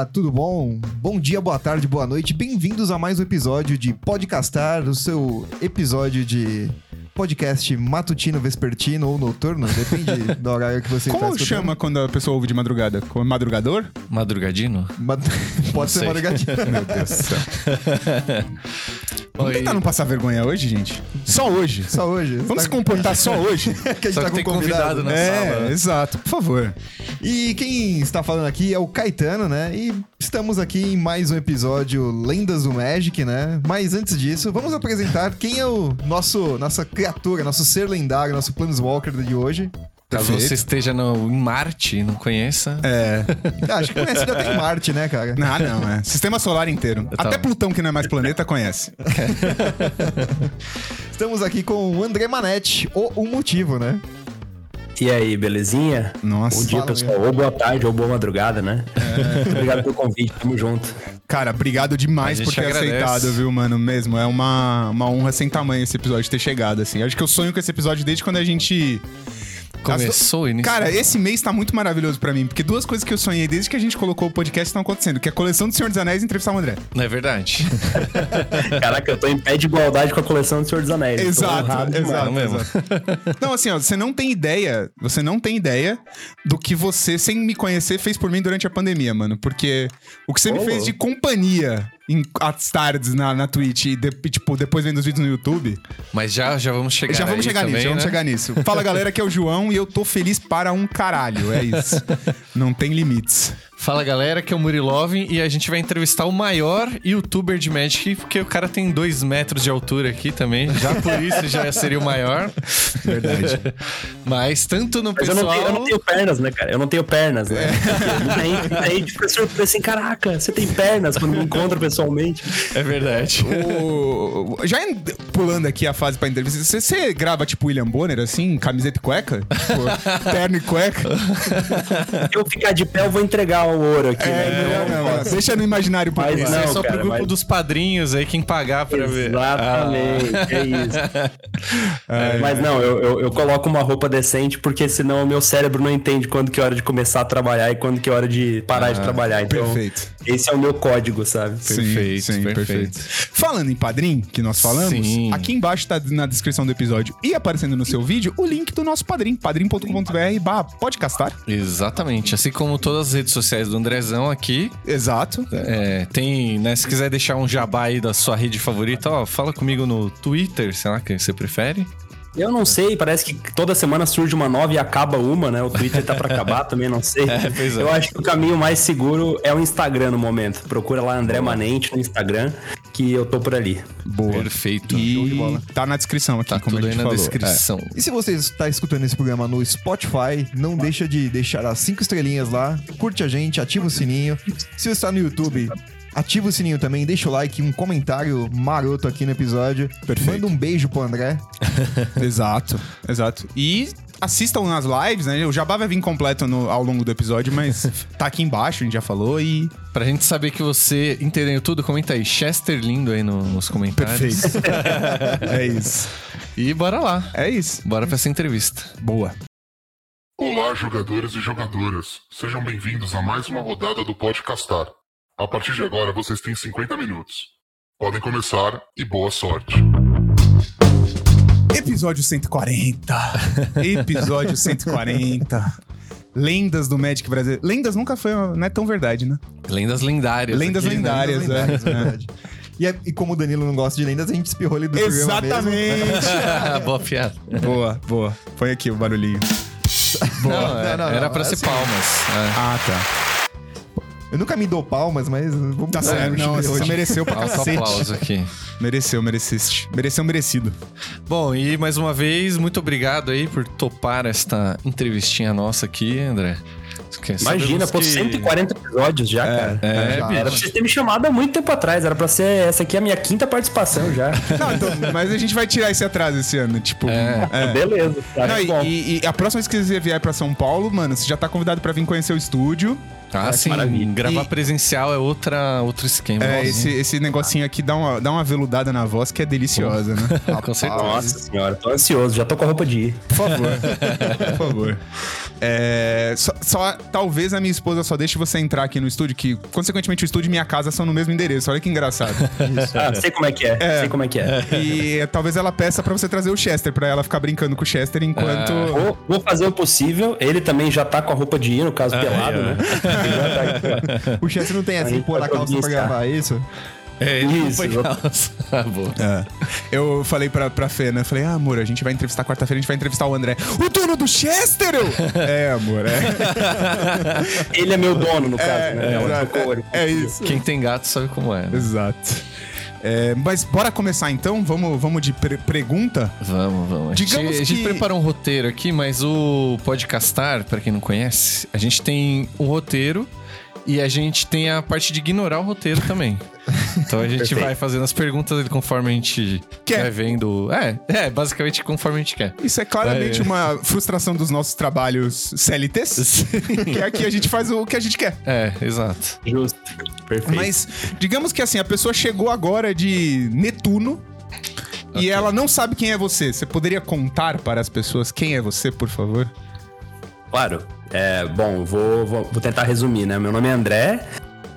Olá, tudo bom? Bom dia, boa tarde, boa noite. Bem-vindos a mais um episódio de Podcastar, o seu episódio de podcast matutino, vespertino ou noturno, depende do horário que você Como está escutando. chama quando a pessoa ouve de madrugada? Como Madrugador? Madrugadino? Ma- Pode ser sei. madrugadinho. Meu Deus do céu. Vamos tentar não passar vergonha hoje, gente? Só hoje. Só hoje. Vamos Tá- se comportar só hoje? que a gente Só tá que tem com convidado. convidado, né? é, sala. exato. Por favor. E quem está falando aqui é o Caetano, né? E estamos aqui em mais um episódio Lendas do Magic, né? Mas antes disso, vamos apresentar quem é o nosso nossa criatura, nosso ser lendário, nosso Planeswalker de hoje. Caso Perfeito. você esteja no, em Marte e não conheça. É. Ah, acho que conhece até em Marte, né, cara? Ah, não, é. Sistema solar inteiro. Tá. Até Plutão, que não é mais planeta, conhece. Estamos aqui com o André Manetti, o Um Motivo, né? E aí, belezinha? Nossa. Bom dia, Fala, pessoal. Ou boa tarde, ou boa madrugada, né? Muito obrigado pelo convite, tamo junto. Cara, obrigado demais por ter agradece. aceitado, viu, mano? Mesmo. É uma, uma honra sem tamanho esse episódio ter chegado, assim. Acho que eu sonho com esse episódio desde quando a gente. Começou e Cara, esse mês tá muito maravilhoso pra mim, porque duas coisas que eu sonhei desde que a gente colocou o podcast estão acontecendo, que é a coleção do Senhor dos Anéis e entrevistar o André. Não é verdade? Caraca, eu tô em pé de igualdade com a coleção do Senhor dos Anéis. Exato, exato, Não mesmo. exato. Não, assim, ó, você não tem ideia, você não tem ideia do que você, sem me conhecer, fez por mim durante a pandemia, mano. Porque o que você me Ô, fez de companhia em às tardes na, na Twitch e, de- tipo, depois vendo os vídeos no YouTube, Mas já, já vamos chegar já vamos chegar nisso, também, já vamos né? chegar nisso. Fala galera, que é o João e eu tô feliz para um caralho, é isso. não tem limites. Fala galera, que é o Murilovin e a gente vai entrevistar o maior youtuber de Magic, porque o cara tem dois metros de altura aqui também. Já por isso já seria o maior. Verdade. Mas tanto no Mas eu pessoal. não, tenho, eu não tenho pernas, né, cara? Eu não tenho pernas, né? É. Aí, aí fica surpreso assim, caraca, você tem pernas quando me encontra pessoalmente. É verdade. O- Já pulando aqui a fase pra entrevista, você, você grava tipo William Bonner, assim, camiseta e cueca? Tipo, terno e cueca? Se eu ficar de pé, eu vou entregar o ouro aqui, né? É, Então, não, não, deixa no imaginário Mas popular. Isso aí é não, só cara, pro grupo mas- dos padrinhos aí, quem pagar pra ver. Exatamente, é isso. Mas não, eu, eu, eu coloco uma roupa decente porque senão o meu cérebro não entende quando que é hora de começar a trabalhar e quando que é hora de parar de trabalhar. Então, perfeito. esse é o meu código, sabe? Perfeito, perfeito. Falando em padrim, que nós falamos, Sim. aqui embaixo tá na descrição do episódio e aparecendo no seu vídeo o link do nosso padrim, padrim.com.br barra podcastar. Exatamente. Assim como todas as redes sociais do Andrezão aqui. Exato. É, tem, né? Se quiser deixar um jabá aí da sua rede favorita, ó, fala comigo no Twitter, sei lá, que você prefere. Eu não sei, parece que toda semana surge uma nova e acaba uma, né? O Twitter tá pra acabar também, não sei. pois é. Eu acho que o caminho mais seguro é o Instagram no momento. Procura lá André Manente no Instagram, que eu tô por ali. Boa. Perfeito. E tá na descrição aqui, Tá como tudo a aí gente na falou. descrição. E se você está escutando esse programa no Spotify, não deixa de deixar as cinco estrelinhas lá, curte a gente, ativa o sininho. Se você está no YouTube, ativa o sininho também, deixa o like, um comentário maroto aqui no episódio. Perfeito. Manda um beijo pro André. Exato, exato. E assistam nas lives, né? O jabá vai vir completo no- ao longo do episódio, mas tá aqui embaixo, a gente já falou e... Pra gente saber que você entendeu tudo, comenta aí. Chester lindo aí no- nos comentários. é isso. E bora lá. É isso. Bora pra essa entrevista. Boa. Olá, jogadores e jogadoras. Sejam bem-vindos a mais uma rodada do Podcastar. A partir de agora, vocês têm 50 minutos. Podem começar e boa sorte. Episódio 140. Episódio 140. Lendas do Magic brasileiro. Lendas nunca foi, não é tão verdade, né? Lendas lendárias. Lendas aqui, né? lendárias. Lendárias, é. é verdade. E, é- e como o Danilo não gosta de lendas, a gente espirrou ele do. Exatamente. Boa piada. boa, boa. Põe aqui o barulhinho. Não, Não, é- não, não, era não, pra ser assim- palmas. É. Ah, tá. Eu nunca me dou palmas, mas vamos Tá dar certo. um Não, hoje. você mereceu pra cacete. aplauso aqui. Mereceu, mereceste. Mereceu merecido. Bom, e mais uma vez, muito obrigado aí por topar esta entrevistinha nossa aqui, André. Imagina, pô, que- 140 episódios já, cara. É, já. Era pra vocês terem me chamado há muito tempo atrás. Era pra ser essa aqui a minha quinta participação já. Não, então, mas a gente vai tirar esse atraso esse ano, tipo. É. Beleza. Tá Não, e, e- e a próxima vez que você vier pra São Paulo, mano, você já tá convidado pra vir conhecer o estúdio. Ah, sim. maravilha. Gravar E- é outra, outro esquema. É, esse, esse negocinho aqui dá uma, dá uma veludada na voz que é deliciosa, né? Com certeza. Nossa senhora, tô ansioso, já tô com a roupa de ir. Por favor. Por favor. É, só, só- talvez a minha esposa só deixe você entrar aqui no estúdio, que consequentemente o estúdio e minha casa são no mesmo endereço. Olha que engraçado. Ah, sei como é que é, sei como é que é. E talvez ela peça pra você trazer o Chester, pra ela ficar brincando com o Chester enquanto. Vou, vou fazer o possível. Ele também já tá com a roupa de ir, no caso, pelado, né? Tá. O Chester não tem assim, pôr a calça pra gravar isso? É, Isso, foi eu- calça. Ah, boa. É. Eu falei pra, pra Fê, né? Falei, ah, amor, a gente vai entrevistar quarta-feira, a gente vai entrevistar o André. O dono do Chester? Eu? é, amor, é. Ele é meu dono, no caso, né? Ela exato. trocou ele. É isso. Quem tem gato sabe como é. né? Exato. É, mas bora começar então? Vamos, vamos de pre- pergunta? Vamos, vamos. A gente, Digamos a gente que- preparou um roteiro aqui, mas o Podcastar, pra quem não conhece, a gente tem um roteiro e a gente tem a parte de ignorar o roteiro também. Então a gente Perfeito. vai fazendo as perguntas conforme a gente Quer. vai vendo. É, é, basicamente conforme a gente quer. Isso é claramente É. uma frustração dos nossos trabalhos CLTs, que é que a gente faz o que a gente quer. É, exato. Justo. Perfeito. Mas digamos que assim, a pessoa chegou agora de Netuno e ela não sabe quem é você. Você poderia contar para as pessoas quem é você, por favor? Claro. É, bom, vou, vou, vou tentar resumir, né? Meu nome é André.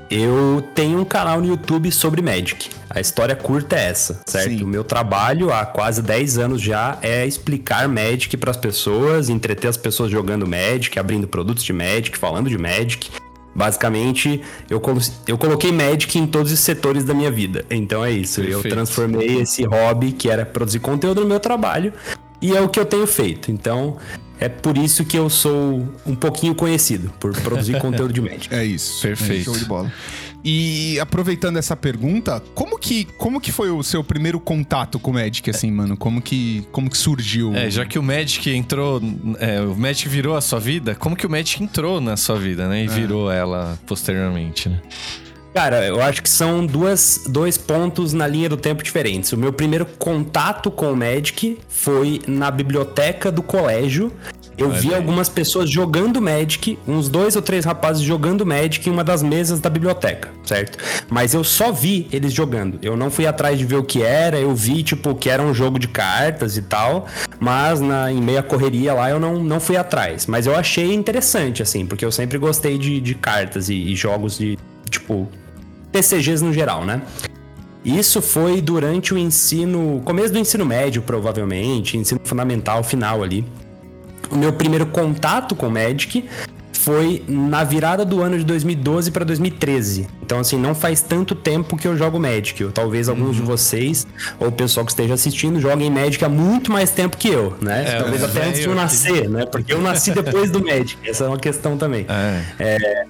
Eu tenho um canal no YouTube sobre Magic. A história curta é essa, certo? Sim. O meu trabalho há quase 10 anos já é explicar Magic para as pessoas, entreter as pessoas jogando Magic, abrindo produtos de Magic, falando de Magic. Basicamente, eu, colo- eu coloquei Magic em todos os setores da minha vida. Então é isso. Eu Perfeito. transformei esse hobby, que era produzir conteúdo, no meu trabalho. E é o que eu tenho feito. Então, é por isso que eu sou um pouquinho conhecido, por produzir conteúdo de Magic. É isso. Perfeito. Show de bola. E aproveitando essa pergunta, como que, como que foi o seu primeiro contato com o Magic, assim, mano? Como que, como que surgiu? É, já que o Magic entrou. é, o Magic virou a sua vida, como que o Magic entrou na sua vida, né? E virou ela posteriormente, né? Cara, eu acho que são duas, dois pontos na linha do tempo diferentes. O meu primeiro contato com o Magic foi na biblioteca do colégio. Eu vi algumas pessoas jogando Magic, uns dois ou três rapazes jogando Magic em uma das mesas da biblioteca, certo? Mas eu só vi eles jogando. Eu não fui atrás de ver o que era, eu vi, tipo, que era um jogo de cartas e tal, mas na, em meia correria lá eu não, não fui atrás. Mas eu achei interessante, assim, porque eu sempre gostei de, de cartas e, e jogos de, tipo, TCGs no geral, né? Isso foi durante o ensino, começo do ensino médio, provavelmente, ensino fundamental final ali. O meu primeiro contato com Magic foi na virada do ano de 2012 para 2013. Então, assim, não faz tanto tempo que eu jogo Magic. Eu, talvez alguns de vocês, ou o pessoal que esteja assistindo, joguem Magic há muito mais tempo que eu, né? É, talvez é, até antes de eu nascer, né? Porque eu nasci depois do Magic. Essa é uma questão também. É.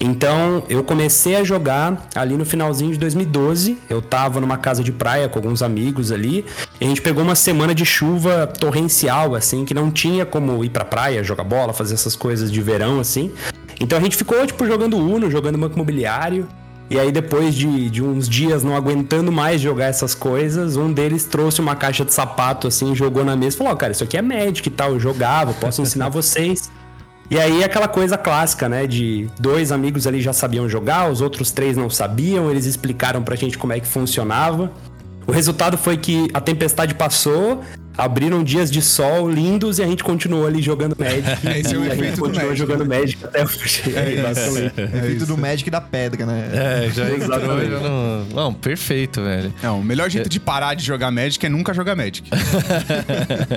Então, eu comecei a jogar ali no finalzinho de 2012. Eu tava numa casa de praia com alguns amigos ali. E a gente pegou uma semana de chuva torrencial, assim, que não tinha como ir pra praia, jogar bola, fazer essas coisas de verão, assim. Então a gente ficou, tipo, jogando Uno, jogando Banco Imobiliário. E aí, depois de, de uns dias não aguentando mais jogar essas coisas, um deles trouxe uma caixa de sapato, assim, jogou na mesa e falou: Ó, cara, isso aqui é Magic e tal, eu jogava, posso ensinar vocês. E aí aquela coisa clássica, né? De dois amigos ali já sabiam jogar, os outros três não sabiam, eles explicaram pra gente como é que funcionava. O resultado foi que a tempestade passou, abriram dias de sol lindos e a gente continuou ali jogando Magic. Esse é o e a efeito gente do continuou Magic, jogando Magic até hoje. basicamente. É feito do Magic da pedra, né? É, já Exatamente. no... Não, perfeito, velho. Não, o melhor jeito de parar de jogar Magic é nunca jogar Magic.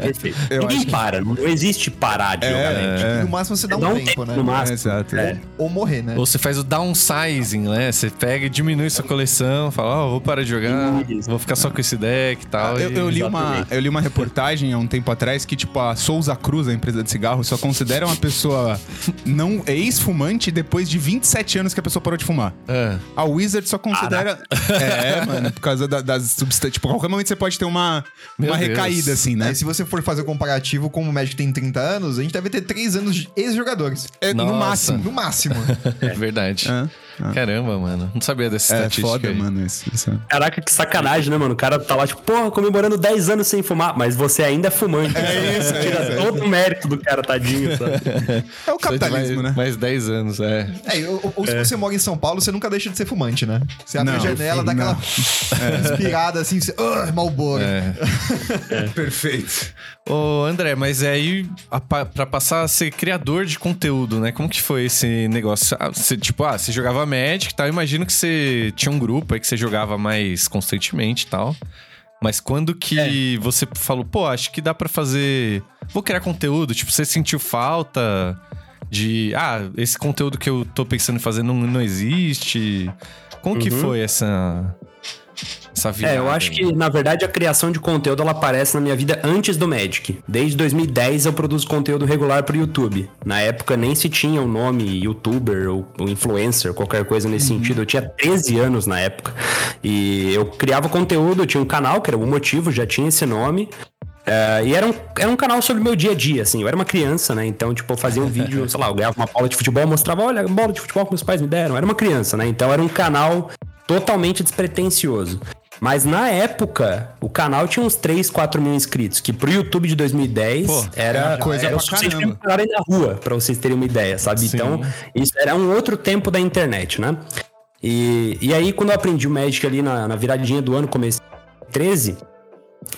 Perfeito. Eu Ninguém que- para, não existe parar de jogar Magic. E no máximo você dá um Dá um tempo, tempo né? no máximo. Exato. É. Ou morrer, né? Ou você faz o downsizing, né? Você pega e diminui sua coleção, fala, ó, vou parar de jogar, Isso. vou ficar só com esse deck e tal. Eu, e- eu li uma, eu li uma reportagem há um tempo atrás que, tipo, a Souza Cruz, a empresa de cigarro, só considera uma pessoa não ex-fumante depois de 27 anos que a pessoa parou de fumar. É. A Wizard só considera. É, mano, por causa da- das substâncias. Tipo, a qualquer momento você pode ter uma, Meu uma Deus. recaída, assim, né? Aí, se você for fazer o comparativo, como o Magic tem 30 anos, a gente deve ter 3 anos de ex-jogadores. É, no máximo. No máximo. É verdade. É. Caramba, mano. Não sabia dessa É estatística. foda, aí. mano. Isso, isso. Caraca, que sacanagem, né, mano? O cara tá lá, tipo, porra, comemorando 10 anos sem fumar, mas você ainda é fumante. É isso, é Tira isso, é todo o mérito do cara, tadinho, sabe? É o capitalismo, mais, né? Mais 10 anos, é. É, ou, ou se você mora em São Paulo, você nunca deixa de ser fumante, né? Você abre Não, a janela, dá aquela inspirada assim, você. Ah, Malboro. É. Perfeito. Ô, André, mas aí, a pa- pra passar a ser criador de conteúdo, né? Como que foi esse negócio? Ah, Você, tipo, ah, você jogava Magic e tal. Eu imagino que você tinha um grupo aí que você jogava mais constantemente e tal. Mas quando que você falou, pô, acho que dá pra fazer. Vou criar conteúdo? Tipo, você sentiu falta de. Ah, esse conteúdo que eu tô pensando em fazer não, não existe? Como que foi essa. Essa virada? É, eu acho aí? que, na verdade, a criação de conteúdo ela aparece na minha vida antes do Magic. Desde 2010 eu produzo conteúdo regular pro YouTube. Na época nem se tinha o nome youtuber ou, ou influencer, qualquer coisa nesse sentido. Eu tinha 13 anos na época. E eu criava conteúdo, eu tinha um canal, que era o motivo, já tinha esse nome. É, e era um, era um canal sobre o meu dia a dia, assim. Eu era uma criança, né? Então, tipo, eu fazia um vídeo, sei lá, eu ganhava uma bola de futebol, mostrava, olha, a bola de futebol que meus pais me deram. Eu era uma criança, né? Então, era um canal totalmente despretensioso. Mas na época, o canal tinha uns 3, 4 mil inscritos, que pro YouTube de 2010 Pô, era, coisa era pra suficiente pra caramba. na rua, pra vocês terem uma ideia, sabe? Sim. Então, isso era um outro tempo da internet, né? E, e aí, quando eu aprendi o Magic ali na, na viradinha do ano, comecei 13,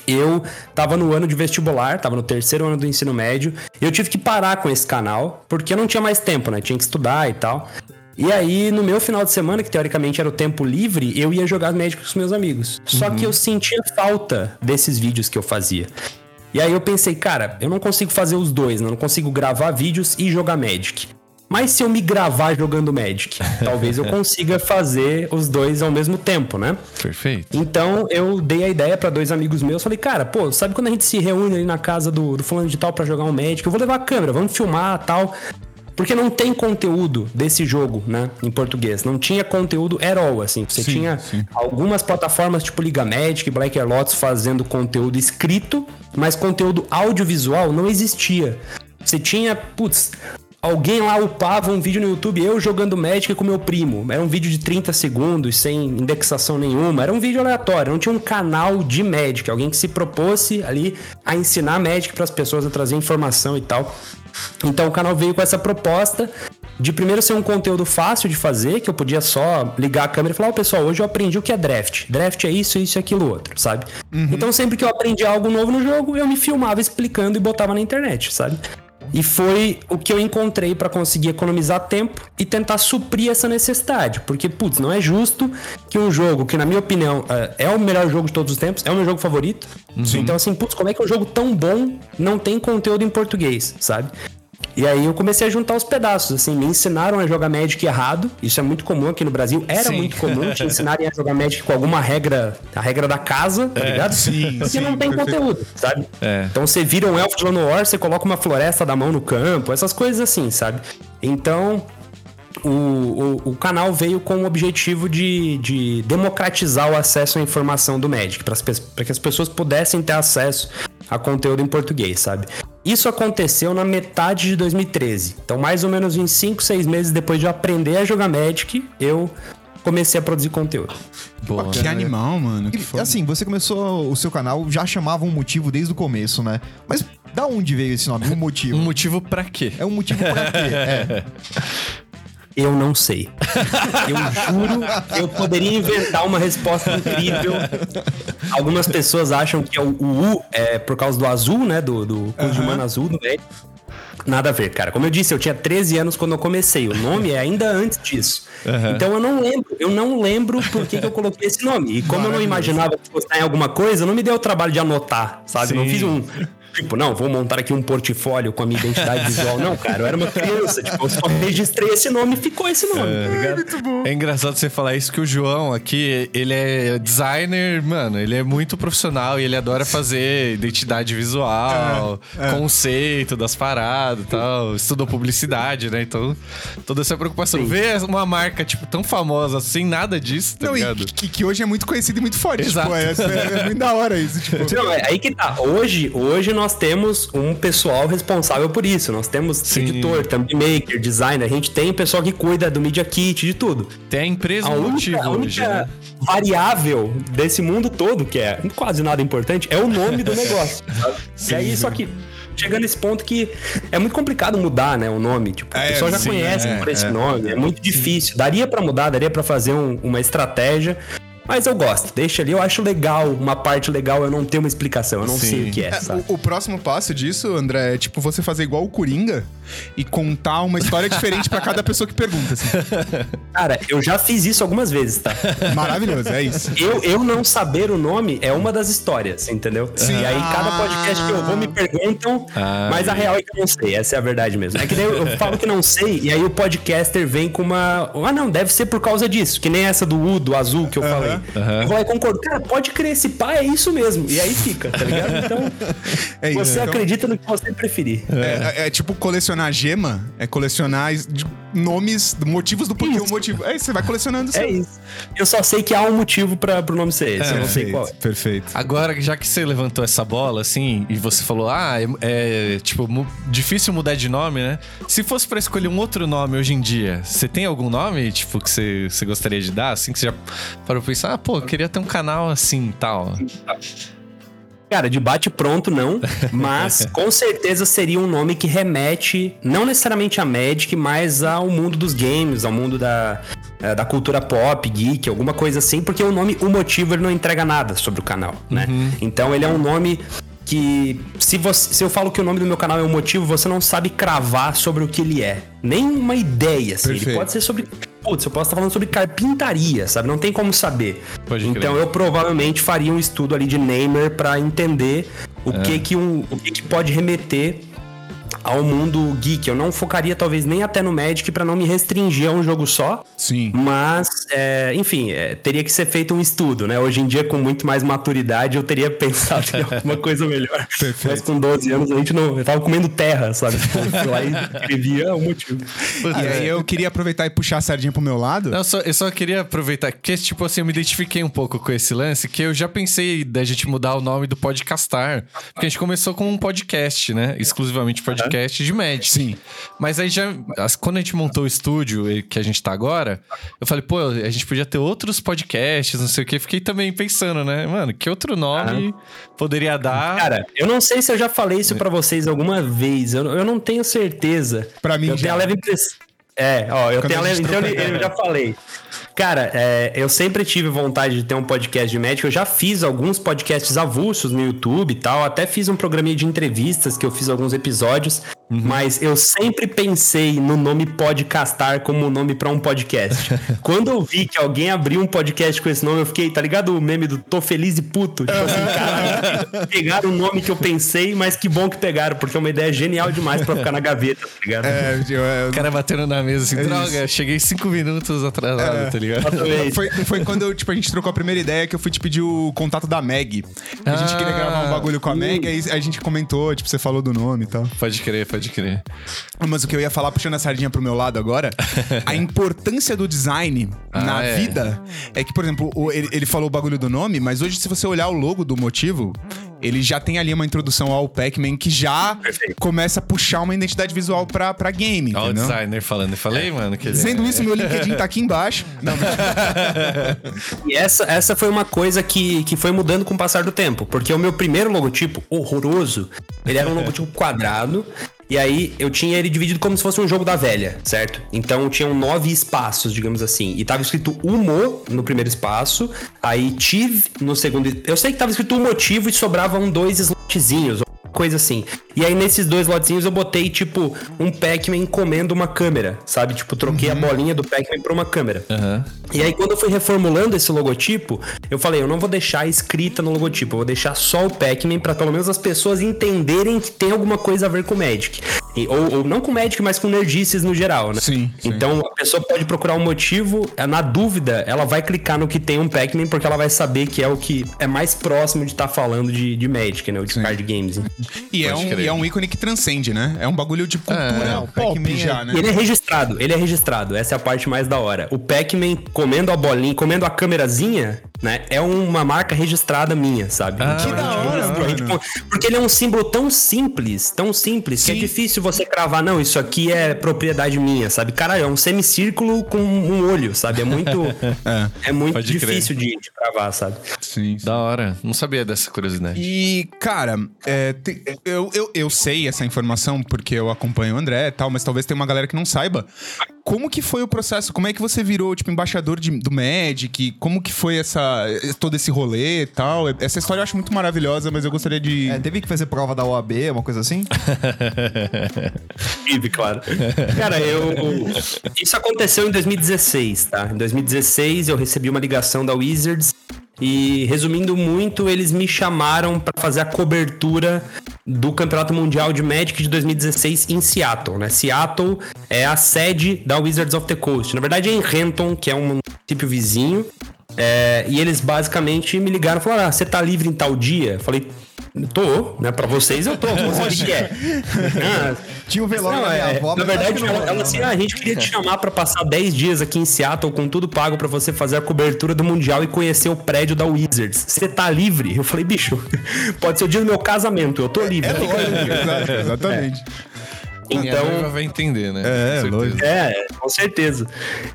eu tava no ano de vestibular, tava no terceiro ano do ensino médio, e eu tive que parar com esse canal, porque eu não tinha mais tempo, né? Tinha que estudar e tal. E aí, no meu final de semana, que teoricamente era o tempo livre, eu ia jogar Magic com os meus amigos. Só que eu sentia falta desses vídeos que eu fazia. E aí eu pensei, cara, eu não consigo fazer os dois, né? Eu não consigo gravar vídeos e jogar Magic. Mas se eu me gravar jogando Magic, talvez eu consiga fazer os dois ao mesmo tempo, né? Perfeito. Então eu dei a ideia pra dois amigos meus, falei, cara, pô, sabe quando a gente se reúne ali na casa do, do fulano de tal pra jogar um Magic? Eu vou levar a câmera, vamos filmar tal. Porque não tem conteúdo desse jogo, né, em português. Não tinha conteúdo at all, assim. Você Sim, tinha sim. algumas plataformas tipo Liga Magic, Black Air Lotus fazendo conteúdo escrito, mas conteúdo audiovisual não existia. Você tinha, putz, alguém lá upava um vídeo no YouTube, eu jogando Magic com meu primo. Era um vídeo de 30 segundos, sem indexação nenhuma. Era um vídeo aleatório, não tinha um canal de Magic. Alguém que se propôs ali a ensinar Magic para as pessoas, a trazer informação e tal. Então o canal veio com essa proposta de primeiro ser um conteúdo fácil de fazer, que eu podia só ligar a câmera e falar, ó pessoal, hoje eu aprendi o que é draft. Draft é isso, isso e aquilo outro, sabe? Então sempre que eu aprendi algo novo no jogo, eu me filmava explicando e botava na internet, sabe? E foi o que eu encontrei pra conseguir economizar tempo e tentar suprir essa necessidade. Porque, putz, não é justo que um jogo que, na minha opinião, é- é o melhor jogo de todos os tempos, é o meu jogo favorito. Então, assim, putz, como é que um jogo tão bom não tem conteúdo em português, sabe? E aí eu comecei a juntar os pedaços, assim, me ensinaram a jogar Magic errado, isso é muito comum aqui no Brasil, era Sim. muito comum te ensinarem a jogar Magic com alguma regra, a regra da casa, tá ligado? sim, Porque sim, não tem perfeito. conteúdo, sabe? É. Então você vira um elfo de Llanowar, você coloca uma floresta da mão no campo, essas coisas assim, sabe? Então, o, o, o canal veio com o objetivo de, de democratizar o acesso à informação do Magic, para que as pessoas pudessem ter acesso a conteúdo em português, sabe? Isso aconteceu na metade de 2013. Então, mais ou menos em 5, 6 meses depois de eu aprender a jogar Magic, eu comecei a produzir conteúdo. Boa. Que animal, mano. Que E, assim, você começou o seu canal, já chamava um motivo desde o começo, né? Mas da onde veio esse nome? Um motivo. Um motivo pra quê? É um motivo pra quê? É. Eu não sei. Eu juro, eu poderia inventar uma resposta incrível. Algumas pessoas acham que é o, o U é por causa do azul, né? Do, do cor de mana azul do Magic. Nada a ver, cara. Como eu disse, eu tinha 13 anos quando eu comecei. O nome é ainda antes disso. Então eu não lembro, eu não lembro por que, que eu coloquei esse nome. E como eu não imaginava que fosse em alguma coisa, não me deu o trabalho de anotar, sabe? Não Sim. fiz um. Tipo, não, vou montar aqui um portfólio com a minha identidade visual. Não, cara, eu era uma criança. Tipo, eu só registrei esse nome e ficou esse nome, tá ligado? É engraçado você falar isso que o João aqui, ele é designer, mano, ele é muito profissional e ele adora fazer identidade visual, conceito das paradas e tal, estudou publicidade, né? Então, toda essa preocupação. Ver uma marca, tipo, tão famosa sem nada disso, tá Não, e ligado? que, que hoje é muito conhecido e muito forte. Exato. Tipo, é, é- é muito da hora isso. Tipo, Não, é aí que tá. Hoje, hoje nós temos um pessoal responsável por isso. Nós temos Sim. editor, thumb maker, designer. A gente tem pessoal que cuida do Media Kit, de tudo. Tem a empresa A única, a hoje, única né? variável desse mundo todo, que é quase nada importante, é o nome do negócio. e aí, só que chegando nesse ponto que é muito complicado mudar, né, o nome. Tipo, É, pessoa já sim, conhece é, por esse é. nome, é muito difícil. Daria pra mudar, daria pra fazer um- uma estratégia. Mas eu gosto, deixa ali, eu acho legal, uma parte legal eu não ter uma explicação, eu não sei Sim. o que é, É, sabe? o, o próximo passo disso, André, é tipo você fazer igual o Coringa e contar uma história diferente pra cada pessoa que pergunta. assim. Cara, eu já fiz isso algumas vezes, tá? Maravilhoso, é isso. Eu, eu não saber o nome é uma das histórias, entendeu? Sim. E aí, cada podcast que eu vou me perguntam, Ah, mas a real é que eu não sei, essa é a verdade mesmo. É que daí eu, eu falo que não sei, e aí o podcaster vem com uma. Ah, não, deve ser por causa disso, que nem essa do U, do azul que eu falei. Eu vou lá e concordo, cara, pode crer, esse pá é isso mesmo. E aí fica, tá ligado? Então, É isso. você Então, acredita no que você preferir. É, é- é tipo colecionar gema, é colecionar nomes, motivos do porquê o Isso. motivo. É isso, você vai colecionando. É seu- isso. Eu só sei que há um motivo pra, pro nome ser esse, eu não sei Perfeito, qual é. perfeito. Agora, já que você levantou essa bola, assim, e você falou, ah, é, é, tipo, mu- difícil mudar de nome, né? Se fosse pra escolher um outro nome hoje em dia, você tem algum nome, tipo, que você, você gostaria de dar? Assim, que você já parou pra pensar, ah, pô, queria ter um canal assim e tal. Cara, de bate pronto não, mas com certeza seria um nome que remete não necessariamente a Magic, mas ao mundo dos games, ao mundo da, eh, da cultura pop, geek, alguma coisa assim, porque o nome, o motivo, ele não entrega nada sobre o canal, né? Então ele é um nome que se, você, se eu falo que o nome do meu canal é o motivo, você não sabe cravar sobre o que ele é. Nem uma ideia, assim. Ele Perfeito. pode ser sobre. Putz, eu posso estar falando sobre carpintaria, sabe? Não tem como saber. Pode crer. então eu provavelmente faria um estudo ali de Neymar pra entender o É. que que um, o que que pode remeter ao mundo geek. Eu não focaria talvez nem até no Magic pra não me restringir a um jogo só. Sim. Mas, é, enfim, é, teria que ser feito um estudo, né? Hoje em dia, com muito mais maturidade, eu teria pensado em alguma coisa melhor. Mas com 12 anos, a gente não. Eu tava comendo terra, sabe? Eu fui lá e escrevia o motivo. E aí eu queria aproveitar e puxar a sardinha pro meu lado. Não, só- eu só queria aproveitar, porque, tipo assim, eu me identifiquei um pouco com esse lance, que eu já pensei da gente mudar o nome do podcastar. Porque a gente começou com um podcast, né? Exclusivamente podcast de Magic. Sim. Mas aí já, quando a gente montou o estúdio que a gente tá agora, eu falei, pô, a gente podia ter outros podcasts, não sei o quê. Fiquei também pensando, né? Mano, que outro nome poderia dar? Cara, eu não sei se eu já falei isso pra vocês alguma vez. Eu, eu não tenho certeza. Pra mim eu já. tenho a leve impressão. É, ó, eu Quando tenho a Então eu já falei. Cara, é, eu sempre tive vontade de ter um podcast de médico. Eu já fiz alguns podcasts avulsos no YouTube e tal. Até fiz um programinha de entrevistas que eu fiz alguns episódios. Mas eu sempre pensei no nome Podcastar como nome pra um podcast. Quando eu vi que alguém abriu um podcast com esse nome, eu fiquei, tá ligado o meme do tô feliz e puto? Tipo assim, caralho, pegaram o nome que eu pensei, mas que bom que pegaram, porque é uma ideia genial demais pra ficar na gaveta, tá ligado? É, eu- eu- O cara batendo na mesa assim, É droga, cheguei cinco minutos atrasado, tá ligado? Foi, foi quando eu, tipo, a gente trocou a primeira ideia que eu fui te pedir o contato da Meg. A gente Ah. queria gravar um bagulho com a Meg, aí a gente comentou, tipo, você falou do nome e tal. Pode crer, pode crer. Mas o que eu ia falar, puxando a sardinha pro meu lado agora, a importância do design Ah, na é. vida é que, por exemplo, ele, ele falou o bagulho do nome, mas hoje, se você olhar o logo do motivo, ele já tem ali uma introdução ao Pac-Man que já começa a puxar uma identidade visual pra, pra game, Olha o designer falando. Eu falei, mano, que Dizendo isso, meu LinkedIn tá aqui embaixo. Não, E essa, essa foi uma coisa que, que foi mudando com o passar do tempo. Porque o meu primeiro logotipo, horroroso, ele era um logotipo quadrado. E aí eu tinha ele dividido como se fosse um jogo da velha, certo? Então tinham nove espaços, digamos assim. E tava escrito Umo no primeiro espaço, aí Tiv no segundo. Eu sei que tava escrito um motivo e sobravam dois slotzinhos, coisa assim. E aí nesses dois lotzinhos eu botei tipo um Pac-Man comendo uma câmera, sabe? Tipo, troquei a bolinha do Pac-Man por uma câmera. Aham. E aí, quando eu fui reformulando esse logotipo, eu falei, eu não vou deixar escrita no logotipo, eu vou deixar só o Pac-Man pra pelo menos as pessoas entenderem que tem alguma coisa a ver com o Magic. E- Ou, ou não com Magic, mas com nerdices no geral, né? Sim, sim. Então a pessoa pode procurar um motivo, é, na dúvida, ela vai clicar no que tem um Pac-Man, porque ela vai saber que é o que é mais próximo de estar falando de, de Magic, né? Ou de card games. E é, um, e é um ícone que transcende, né? É um bagulho de cultura É, o pop Pac-Man já, é- né? E ele é registrado, ele é registrado. Essa é a parte mais da hora. O Pac-Man comendo a bolinha, comendo a câmerazinha, né? É uma marca registrada minha, sabe? Ah, Então, que da hora, gente Porque ele é um símbolo tão simples, tão simples, que é Sim. Difícil você cravar, não, isso aqui é propriedade minha, sabe? Caralho, é um semicírculo com um olho, sabe? É muito. é. muito Pode crer. difícil de, de cravar, sabe? Sim, sim. Da hora. Não sabia dessa curiosidade. E, cara, é, te- eu, eu, eu sei essa informação porque eu acompanho o André e tal, mas talvez tenha uma galera que não saiba. Como que foi o processo? Como é que você virou, tipo, embaixador de- do Magic? Como que foi essa, todo esse rolê e tal? Essa história eu acho muito maravilhosa, mas eu gostaria de... É, teve que fazer prova da OAB, uma coisa assim? Tive, claro. Cara, eu. Isso aconteceu em 2016, tá? Em 2016 eu recebi uma ligação da Wizards e, resumindo muito, eles me chamaram pra fazer a cobertura do Campeonato Mundial de Magic de 2016 em Seattle, né? Seattle é a sede da Wizards of the Coast. Na verdade é em Renton, que é um município vizinho. É, e eles basicamente me ligaram e falaram: Ah, você tá livre em tal dia? Eu falei. Tô, né? Pra vocês eu tô. Você que é. Tinha um velório não, é, avó, na verdade, ela, ela assim, ah, a gente queria te chamar pra passar 10 dias aqui em Seattle com tudo pago pra você fazer a cobertura do Mundial e conhecer o prédio da Wizards. Você tá livre? Eu falei, bicho, pode ser o dia do meu casamento, eu tô livre. livre. Exato, exatamente. Minha Então, noiva vai entender, né? É, Com certeza. é, com certeza.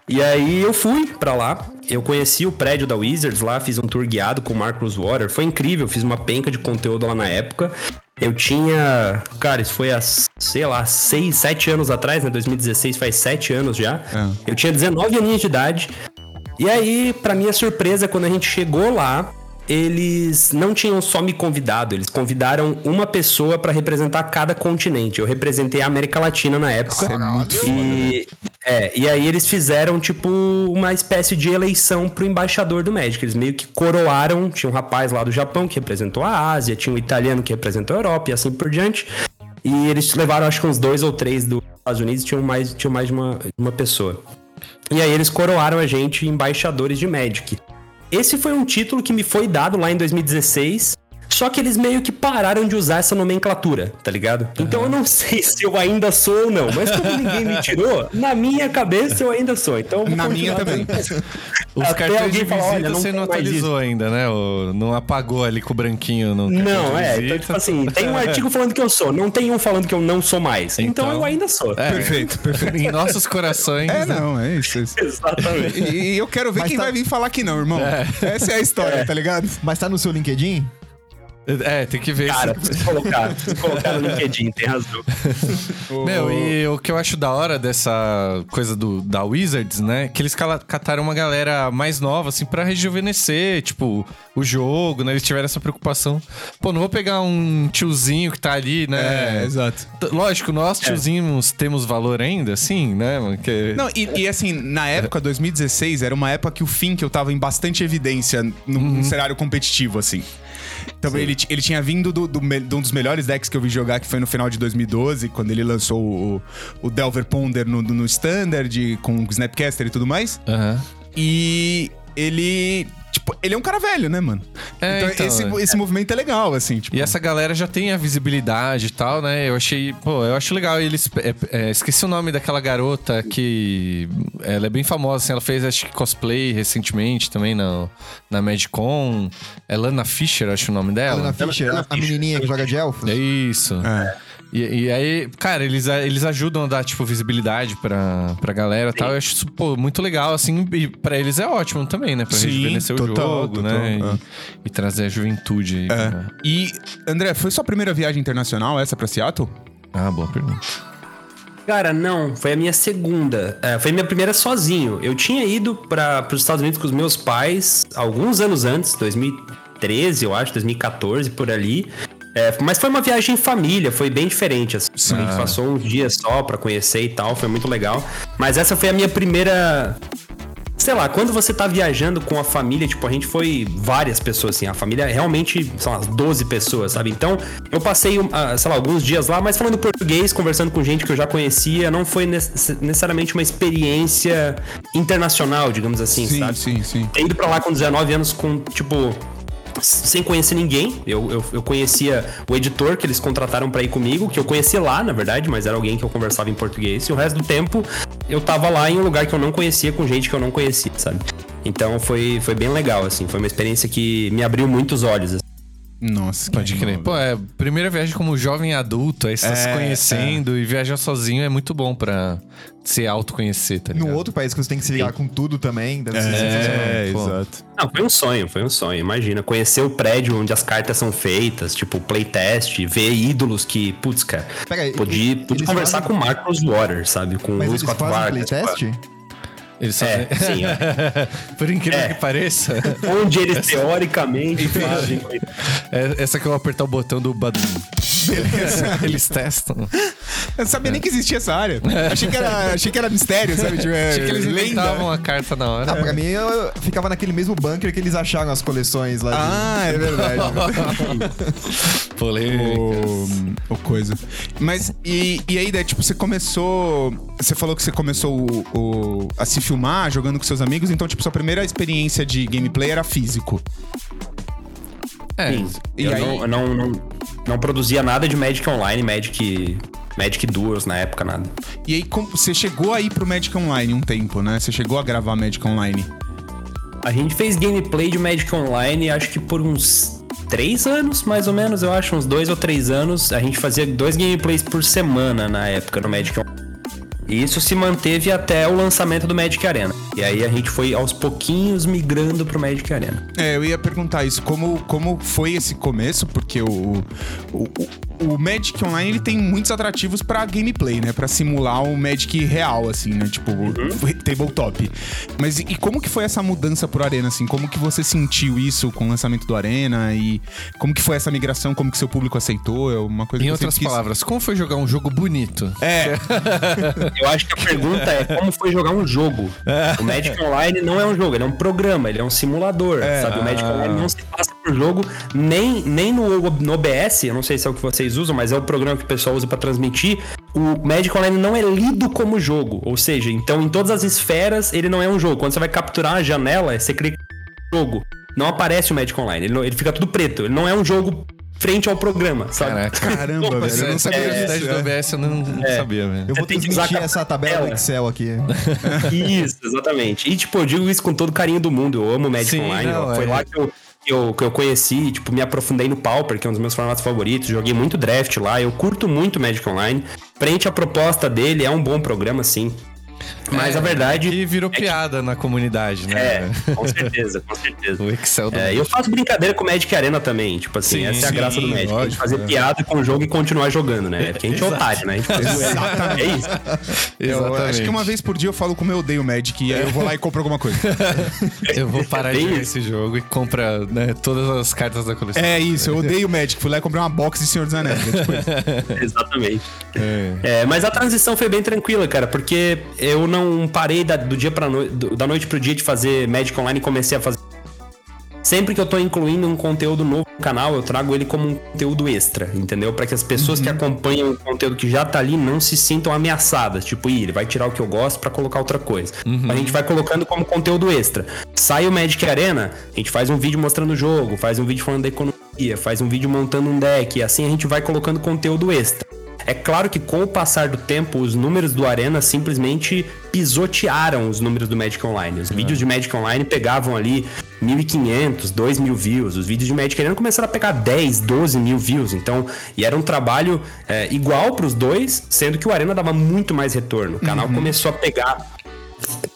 E aí eu fui pra lá, eu conheci o prédio da Wizards lá, fiz um tour guiado com o Marcus Water, foi incrível, fiz uma penca de conteúdo lá na época. Eu tinha, cara, isso foi há, sei lá, 6, 7 anos atrás, né? 2016 faz 7 anos já. É. Eu tinha 19 aninhos de idade. E aí, pra minha surpresa, quando a gente chegou lá, eles não tinham só me convidado, eles convidaram uma pessoa pra representar cada continente. Eu representei a América Latina na época. É. E, é, e aí eles fizeram, tipo, uma espécie de eleição pro embaixador do Magic. Eles meio que coroaram. Tinha um rapaz lá do Japão que representou a Ásia, tinha um italiano que representou a Europa e assim por diante. E eles levaram, acho que uns dois ou três dos Estados Unidos, tinham mais, tinham mais de uma, uma pessoa. E aí eles coroaram a gente embaixadores de Magic. Esse foi um título que me foi dado lá em 2016. Só que eles meio que pararam de usar essa nomenclatura, tá ligado? Então eu não sei se eu ainda sou ou não, mas como ninguém me tirou, na minha cabeça eu ainda sou. Então Na minha também. Os Até cartões alguém de visita olha, não você não atualizou ainda, né? Ou não apagou ali com o branquinho no Não, é. Então, tipo assim, tem um artigo falando que eu sou, não tem um falando que eu não sou mais. Então, Então, eu ainda sou. É, Perfeito, perfeito. Em nossos corações. É, não, é isso. é isso. Exatamente. E, e eu quero ver Mas quem tá- vai vir falar que não, irmão. Essa é a história, tá ligado? Mas tá no seu LinkedIn? É, tem que ver Cara, se preciso colocar, preciso colocar no LinkedIn, tem razão. Meu, e o que eu acho da hora dessa coisa do, da Wizards, né? Que eles cataram uma galera mais nova, assim, pra rejuvenescer, tipo, o jogo, né? Eles tiveram essa preocupação. Pô, não vou pegar um tiozinho que tá ali, né? É, exato. Lógico, nós tiozinhos temos valor ainda, sim, né? mano? Que... Não, e, e assim, na época, 2016, era uma época que o Fink eu tava em bastante evidência no, no cenário competitivo, assim. Então ele, ele tinha vindo do, do de um dos melhores decks que eu vi jogar, que foi no final de 2012, quando ele lançou o, o Delver Ponder no, no Standard, com o Snapcaster e tudo mais. Aham. E ele. Tipo, ele é um cara velho, né, mano? É, então, então, esse, é. esse movimento é legal, assim. Tipo, E essa galera já tem a visibilidade e tal, né? Eu achei, pô, eu acho legal. Eles, é, é, esqueci o nome daquela garota que ela é bem famosa, assim, ela fez acho que cosplay recentemente também na, na Magicon. É Lana Fisher, acho o nome dela. Ana Fischer, a, a menininha que joga de elfos? É isso. É. E, e aí, cara, eles, eles ajudam a dar, tipo, visibilidade pra, pra galera e tal. Eu acho isso, pô, muito legal, assim. E pra eles é ótimo também, né? Pra Sim, rejuvenescer o total, jogo, total, né? é. E, e trazer a juventude aí. É. pra- E, André, foi sua primeira viagem internacional essa pra Seattle? Ah, boa pergunta. Cara, não, foi a minha segunda. É, foi a minha primeira sozinho. Eu tinha ido para os Estados Unidos com os meus pais alguns anos antes, 2013, eu acho, 2014, por ali. É, mas foi uma viagem em família, foi bem diferente. Assim. A gente passou uns dias só pra conhecer e tal, foi muito legal. Mas essa foi a minha primeira sei lá, quando você tá viajando com a família, tipo, a gente foi várias pessoas, assim, a família realmente, são umas 12 pessoas, sabe? Então, eu passei, uh, sei lá, alguns dias lá, mas falando português, conversando com gente que eu já conhecia, não foi necessariamente uma experiência internacional, digamos assim, sim, sabe? Sim, sim, sim. Indo pra lá com 19 anos com, tipo, sem conhecer ninguém. Eu, eu, eu, conhecia o editor que eles contrataram para ir comigo, que eu conhecia lá, na verdade, mas era alguém que eu conversava em português. E o resto do tempo eu tava lá em um lugar que eu não conhecia, com gente que eu não conhecia, sabe? Então foi, foi bem legal, assim. Foi uma experiência que me abriu muitos olhos. Nossa, pode crer. Pô, é primeira viagem como jovem adulto, aí você tá é, se conhecendo é. e viajar sozinho é muito bom pra se autoconhecer, tá ligado? No outro país que você tem que se ligar Sim. com tudo também, deve ser é, exato. Não, foi um sonho, foi um sonho. Imagina, conhecer o prédio onde as cartas são feitas, tipo, playtest, ver ídolos que, putz, cara, Pera, podia, podia conversar fazem... com o Marcos Waters, sabe? Com o Scott Vargas. Playtest? Tipo, eles é, sim. Por incrível é. que pareça. Onde eles teoricamente fazem. É, essa que eu vou apertar o botão do Badum. Beleza. eles testam. Eu não sabia nem que existia essa área. Achei que era, achei que era mistério, sabe? Tipo, é, achei que eles inventavam a carta na hora. Ah, pra mim, eu ficava naquele mesmo bunker que eles acharam as coleções lá. Ah, de... é verdade. Polêmica. O, o coisa. Mas, e, e aí, daí, tipo, você começou... Você falou que você começou o, o, a se filmar jogando com seus amigos, então, tipo, sua primeira experiência de gameplay era físico. É. Sim. E eu aí... não, não, não, não, produzia nada de Magic Online, Magic. Magic Duels na época, nada. E aí, você chegou aí pro Magic Online um tempo, né? Você chegou a gravar Magic Online? A gente fez gameplay de Magic Online, acho que por uns três anos, mais ou menos, eu acho, uns dois ou três anos. A gente fazia dois gameplays por semana na época no Magic Online. E isso se manteve até o lançamento do Magic Arena. E aí a gente foi aos pouquinhos migrando pro Magic Arena. É, eu ia perguntar isso, como, como foi esse começo? Porque o, o, o Magic Online ele tem muitos atrativos para gameplay, né? Para simular o Magic real, assim, né? Tipo, uhum. tabletop. Mas e como que foi essa mudança pro Arena, assim? Como que você sentiu isso com o lançamento do Arena? E como que foi essa migração? Como que seu público aceitou? É uma coisa em que outras quis... palavras, como foi jogar um jogo bonito? É. Eu acho que a pergunta é como foi jogar um jogo. O Magic Online não é um jogo, ele é um programa, ele é um simulador, é. sabe? O Magic Online não se passa por jogo, nem, nem no, no OBS, eu não sei se é o que vocês vocês usam, mas é o programa que o pessoal usa para transmitir, o Magic Online não é lido como jogo. Ou seja, então em todas as esferas ele não é um jogo. Quando você vai capturar a janela, você clica no jogo. Não aparece o Magic Online, ele, não, ele fica tudo preto. Ele não é um jogo frente ao programa, sabe? Caraca, caramba, velho. Eu não sabia é, disso. do OBS eu não é. sabia, velho. Eu vou transmitir essa tabela do Excel aqui. Isso, exatamente. E, tipo, eu digo isso com todo carinho do mundo. Eu amo Magic Sim, Online. Não, Foi é. lá que eu que eu, que eu conheci, tipo, me aprofundei no Pauper, que é um dos meus formatos favoritos, joguei muito draft lá, eu curto muito Magic Online. Frente à proposta dele, é um bom programa, sim. Mas é, a verdade. E virou é piada que... na comunidade, né? É, com certeza, com certeza. o Excel do. É, eu faço brincadeira com o Magic Arena também. Tipo assim, sim, essa é a graça do Magic. Lógico, a gente fazer é. piada com o jogo e continuar jogando, né? Porque a gente é otário, né? Gente Exatamente. É isso. Eu, acho que uma vez por dia eu falo como eu odeio o Magic e aí eu vou lá e compro alguma coisa. eu vou parar de esse jogo e comprar né, todas as cartas da coleção. É isso, eu odeio o Magic. Fui lá e comprei uma box de Senhor dos Anéis. Tipo Exatamente. É. mas a transição foi bem tranquila, cara, porque eu não parei da, do dia para no, da noite pro dia de fazer Magic Online e comecei a fazer. Sempre que eu tô incluindo um conteúdo novo no canal, eu trago ele como um conteúdo extra, entendeu? Para que as pessoas uhum. que acompanham o conteúdo que já tá ali não se sintam ameaçadas. Tipo, Ih, ele vai tirar o que eu gosto para colocar outra coisa. Uhum. A gente vai colocando como conteúdo extra. Sai o Magic Arena, a gente faz um vídeo mostrando o jogo, faz um vídeo falando da economia, faz um vídeo montando um deck, e assim a gente vai colocando conteúdo extra. É claro que com o passar do tempo, os números do Arena simplesmente pisotearam os números do Magic Online. Os é. vídeos de Magic Online pegavam ali 1.500, 2.000 views. Os vídeos de Magic Arena começaram a pegar 10, 12 mil views. Então, e era um trabalho é, igual para os dois, sendo que o Arena dava muito mais retorno. O canal uhum. começou a pegar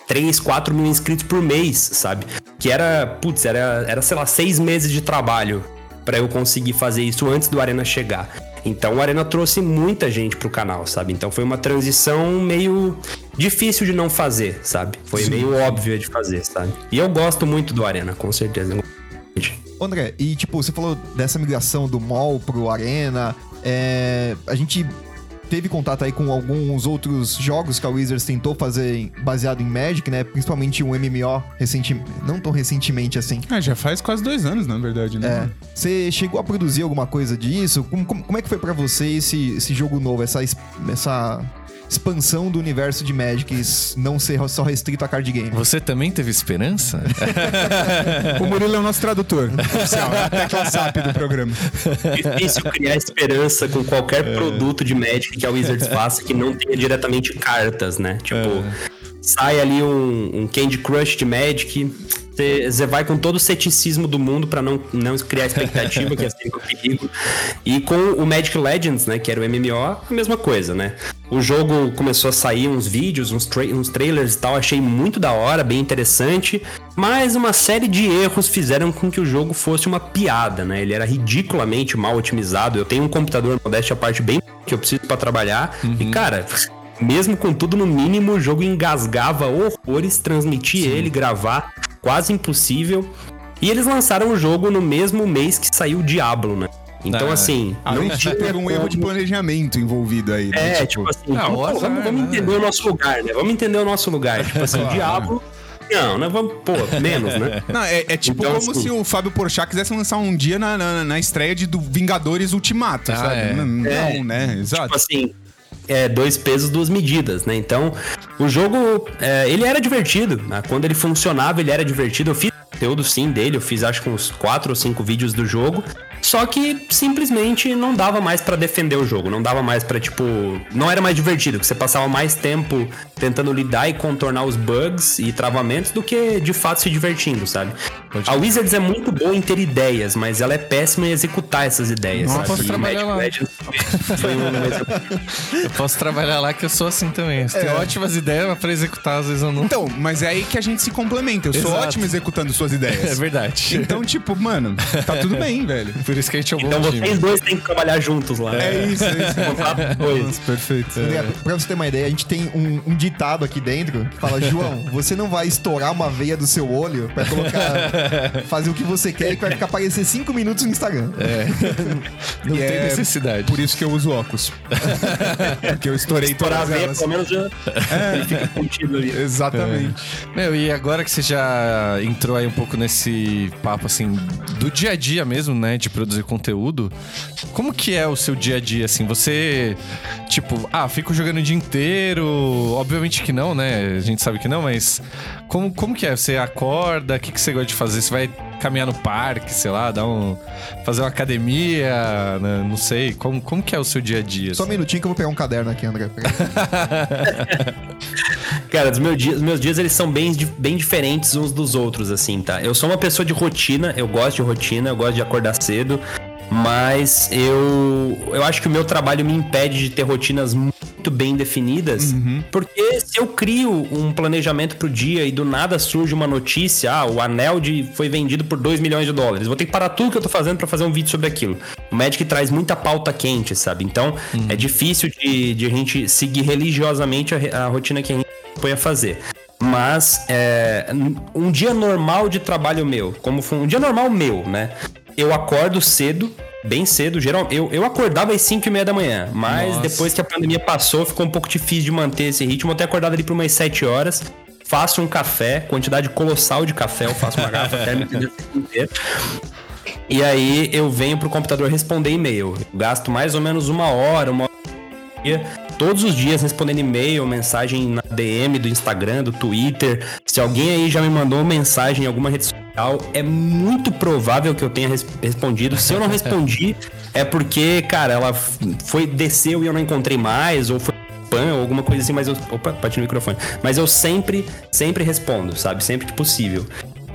3, 4 mil inscritos por mês, sabe? Que era, putz, era, era sei lá, seis meses de trabalho para eu conseguir fazer isso antes do Arena chegar. Então o Arena trouxe muita gente pro canal, sabe? Então foi uma transição meio difícil de não fazer, sabe? Foi Sim. meio óbvio de fazer, sabe? E eu gosto muito do Arena, com certeza. André, e tipo, você falou dessa migração do mall pro Arena. É, a gente teve contato aí com alguns outros jogos que a Wizards tentou fazer baseado em Magic, né? Principalmente um MMO recentemente, não tão recentemente assim. Ah, já faz quase dois anos, na verdade, né? É. Você chegou a produzir alguma coisa disso? Como, como, como é que foi pra você esse, esse jogo novo, essa, es- essa expansão do universo de Magic, não ser só restrito a card game? Você também teve esperança? O Murilo é o nosso tradutor oficial, é a tecla SAP do programa. Difícil criar esperança com qualquer produto de Magic que a Wizards faça que não tenha diretamente cartas, né? Tipo, sai ali um, um Candy Crush de Magic, você vai com todo o ceticismo do mundo pra não, não criar expectativa, que é sempre um perigo. E com o Magic Legends, né, que era o MMO, a mesma coisa, né? O jogo começou a sair uns vídeos, uns, tra uns trailers e tal, achei muito da hora, bem interessante, mas uma série de erros fizeram com que o jogo fosse uma piada, né? Ele era ridiculamente mal otimizado. Eu tenho um computador modéstia à parte bem que eu preciso pra trabalhar e cara, mesmo com tudo no mínimo, o jogo engasgava horrores, transmitir ele, gravar, quase impossível. E eles lançaram o jogo no mesmo mês que saiu o Diablo, né? Então, Ah, assim, Além não de tinha teve um erro de planejamento envolvido aí. né? É, tipo, assim, Ah, pô, o azar, vamos, vamos né? entender o nosso lugar, né? Vamos entender o nosso lugar. Tipo assim, o Diablo. Não, né? Vamos, pô, menos, né? Não, é, é tipo Então, como assim- se o Fábio Porchat quisesse lançar um dia na, na, na estreia de do Vingadores Ultimato, Ah, sabe? é. Não, não, É. né? Exato. Tipo assim, é, dois pesos, duas medidas, né? Então, o jogo, é, ele era divertido. né? Quando ele funcionava, ele era divertido. Eu fiz conteúdo sim dele, eu fiz acho que uns quatro ou cinco vídeos do jogo. Só que simplesmente não dava mais pra defender o jogo, não dava mais pra tipo, não era mais divertido, que você passava mais tempo tentando lidar e contornar os bugs e travamentos do que de fato se divertindo, sabe? A Wizards é muito boa em ter ideias, mas ela é péssima em executar essas ideias, Nossa, sabe? posso trabalhar Magic lá. Exemplo Eu posso trabalhar lá que eu sou assim também. Eu tenho ótimas ideias, mas pra executar, às vezes eu não. Então, mas é aí que a gente se complementa. Eu sou Exato. ótimo executando suas ideias. É verdade. Então, tipo, mano, tá tudo bem, velho. Por isso que a gente é um bom Então time. vocês dois têm que trabalhar juntos lá. É isso, é isso. Dos dois. Nossa, perfeito. André, Pra você ter uma ideia, a gente tem um, um ditado aqui dentro que fala: João, você não vai estourar uma veia do seu olho pra colocar. fazer o que você quer e que vai ficar aparecer 5 minutos no Instagram. Não E tem é necessidade. Por isso que eu uso óculos. Porque eu estourei Estourar a todas veia, elas. pelo menos já ele fica contido ali. Exatamente. Meu, e agora que você já entrou aí um pouco nesse papo, assim, do dia a dia mesmo, né, de produzir conteúdo, como que é o seu dia a dia, assim? Você, tipo, ah, fico jogando o dia inteiro? Obviamente que não, né? A gente sabe que não, mas como, como que é? Você acorda? O que, que você gosta de fazer? Você vai caminhar no parque, sei lá, dar um... fazer uma academia, né? não sei. Como, como que é o seu dia a dia? Só um assim? minutinho que eu vou pegar um caderno aqui, André. Cara, os meus dias, os meus dias eles são bem, bem diferentes uns dos outros, assim, tá? Eu sou uma pessoa de rotina, eu gosto de rotina, eu gosto de acordar cedo, mas eu, eu acho que o meu trabalho me impede de ter rotinas muito bem definidas, porque se eu crio um planejamento pro dia e do nada surge uma notícia, ah, o anel de, foi vendido por 2 milhões de dólares, vou ter que parar tudo que eu tô fazendo pra fazer um vídeo sobre aquilo. O Magic traz muita pauta quente, sabe? Então, é difícil de, de a gente seguir religiosamente a, a rotina que a gente põe a fazer. Mas é, um dia normal de trabalho meu, como foi um dia normal meu, né? Eu acordo cedo, bem cedo, geral, eu, eu acordava às 5 e meia da manhã, mas Nossa. depois que a pandemia passou, ficou um pouco difícil de manter esse ritmo. Eu tenho acordado ali por umas 7 horas, faço um café, quantidade colossal de café, eu faço uma garrafa térmica inteiro. E aí eu venho pro computador responder e-mail. Eu gasto mais ou menos uma hora, uma hora todos os dias respondendo e-mail, mensagem na DM do Instagram, do Twitter. Se alguém aí já me mandou mensagem em alguma rede social, é muito provável que eu tenha res- respondido. Se eu não respondi, é porque, cara, ela foi desceu e eu não encontrei mais, ou foi spam ou alguma coisa assim, mas eu. Opa, bati no microfone. Mas eu sempre, sempre respondo, sabe? Sempre que possível.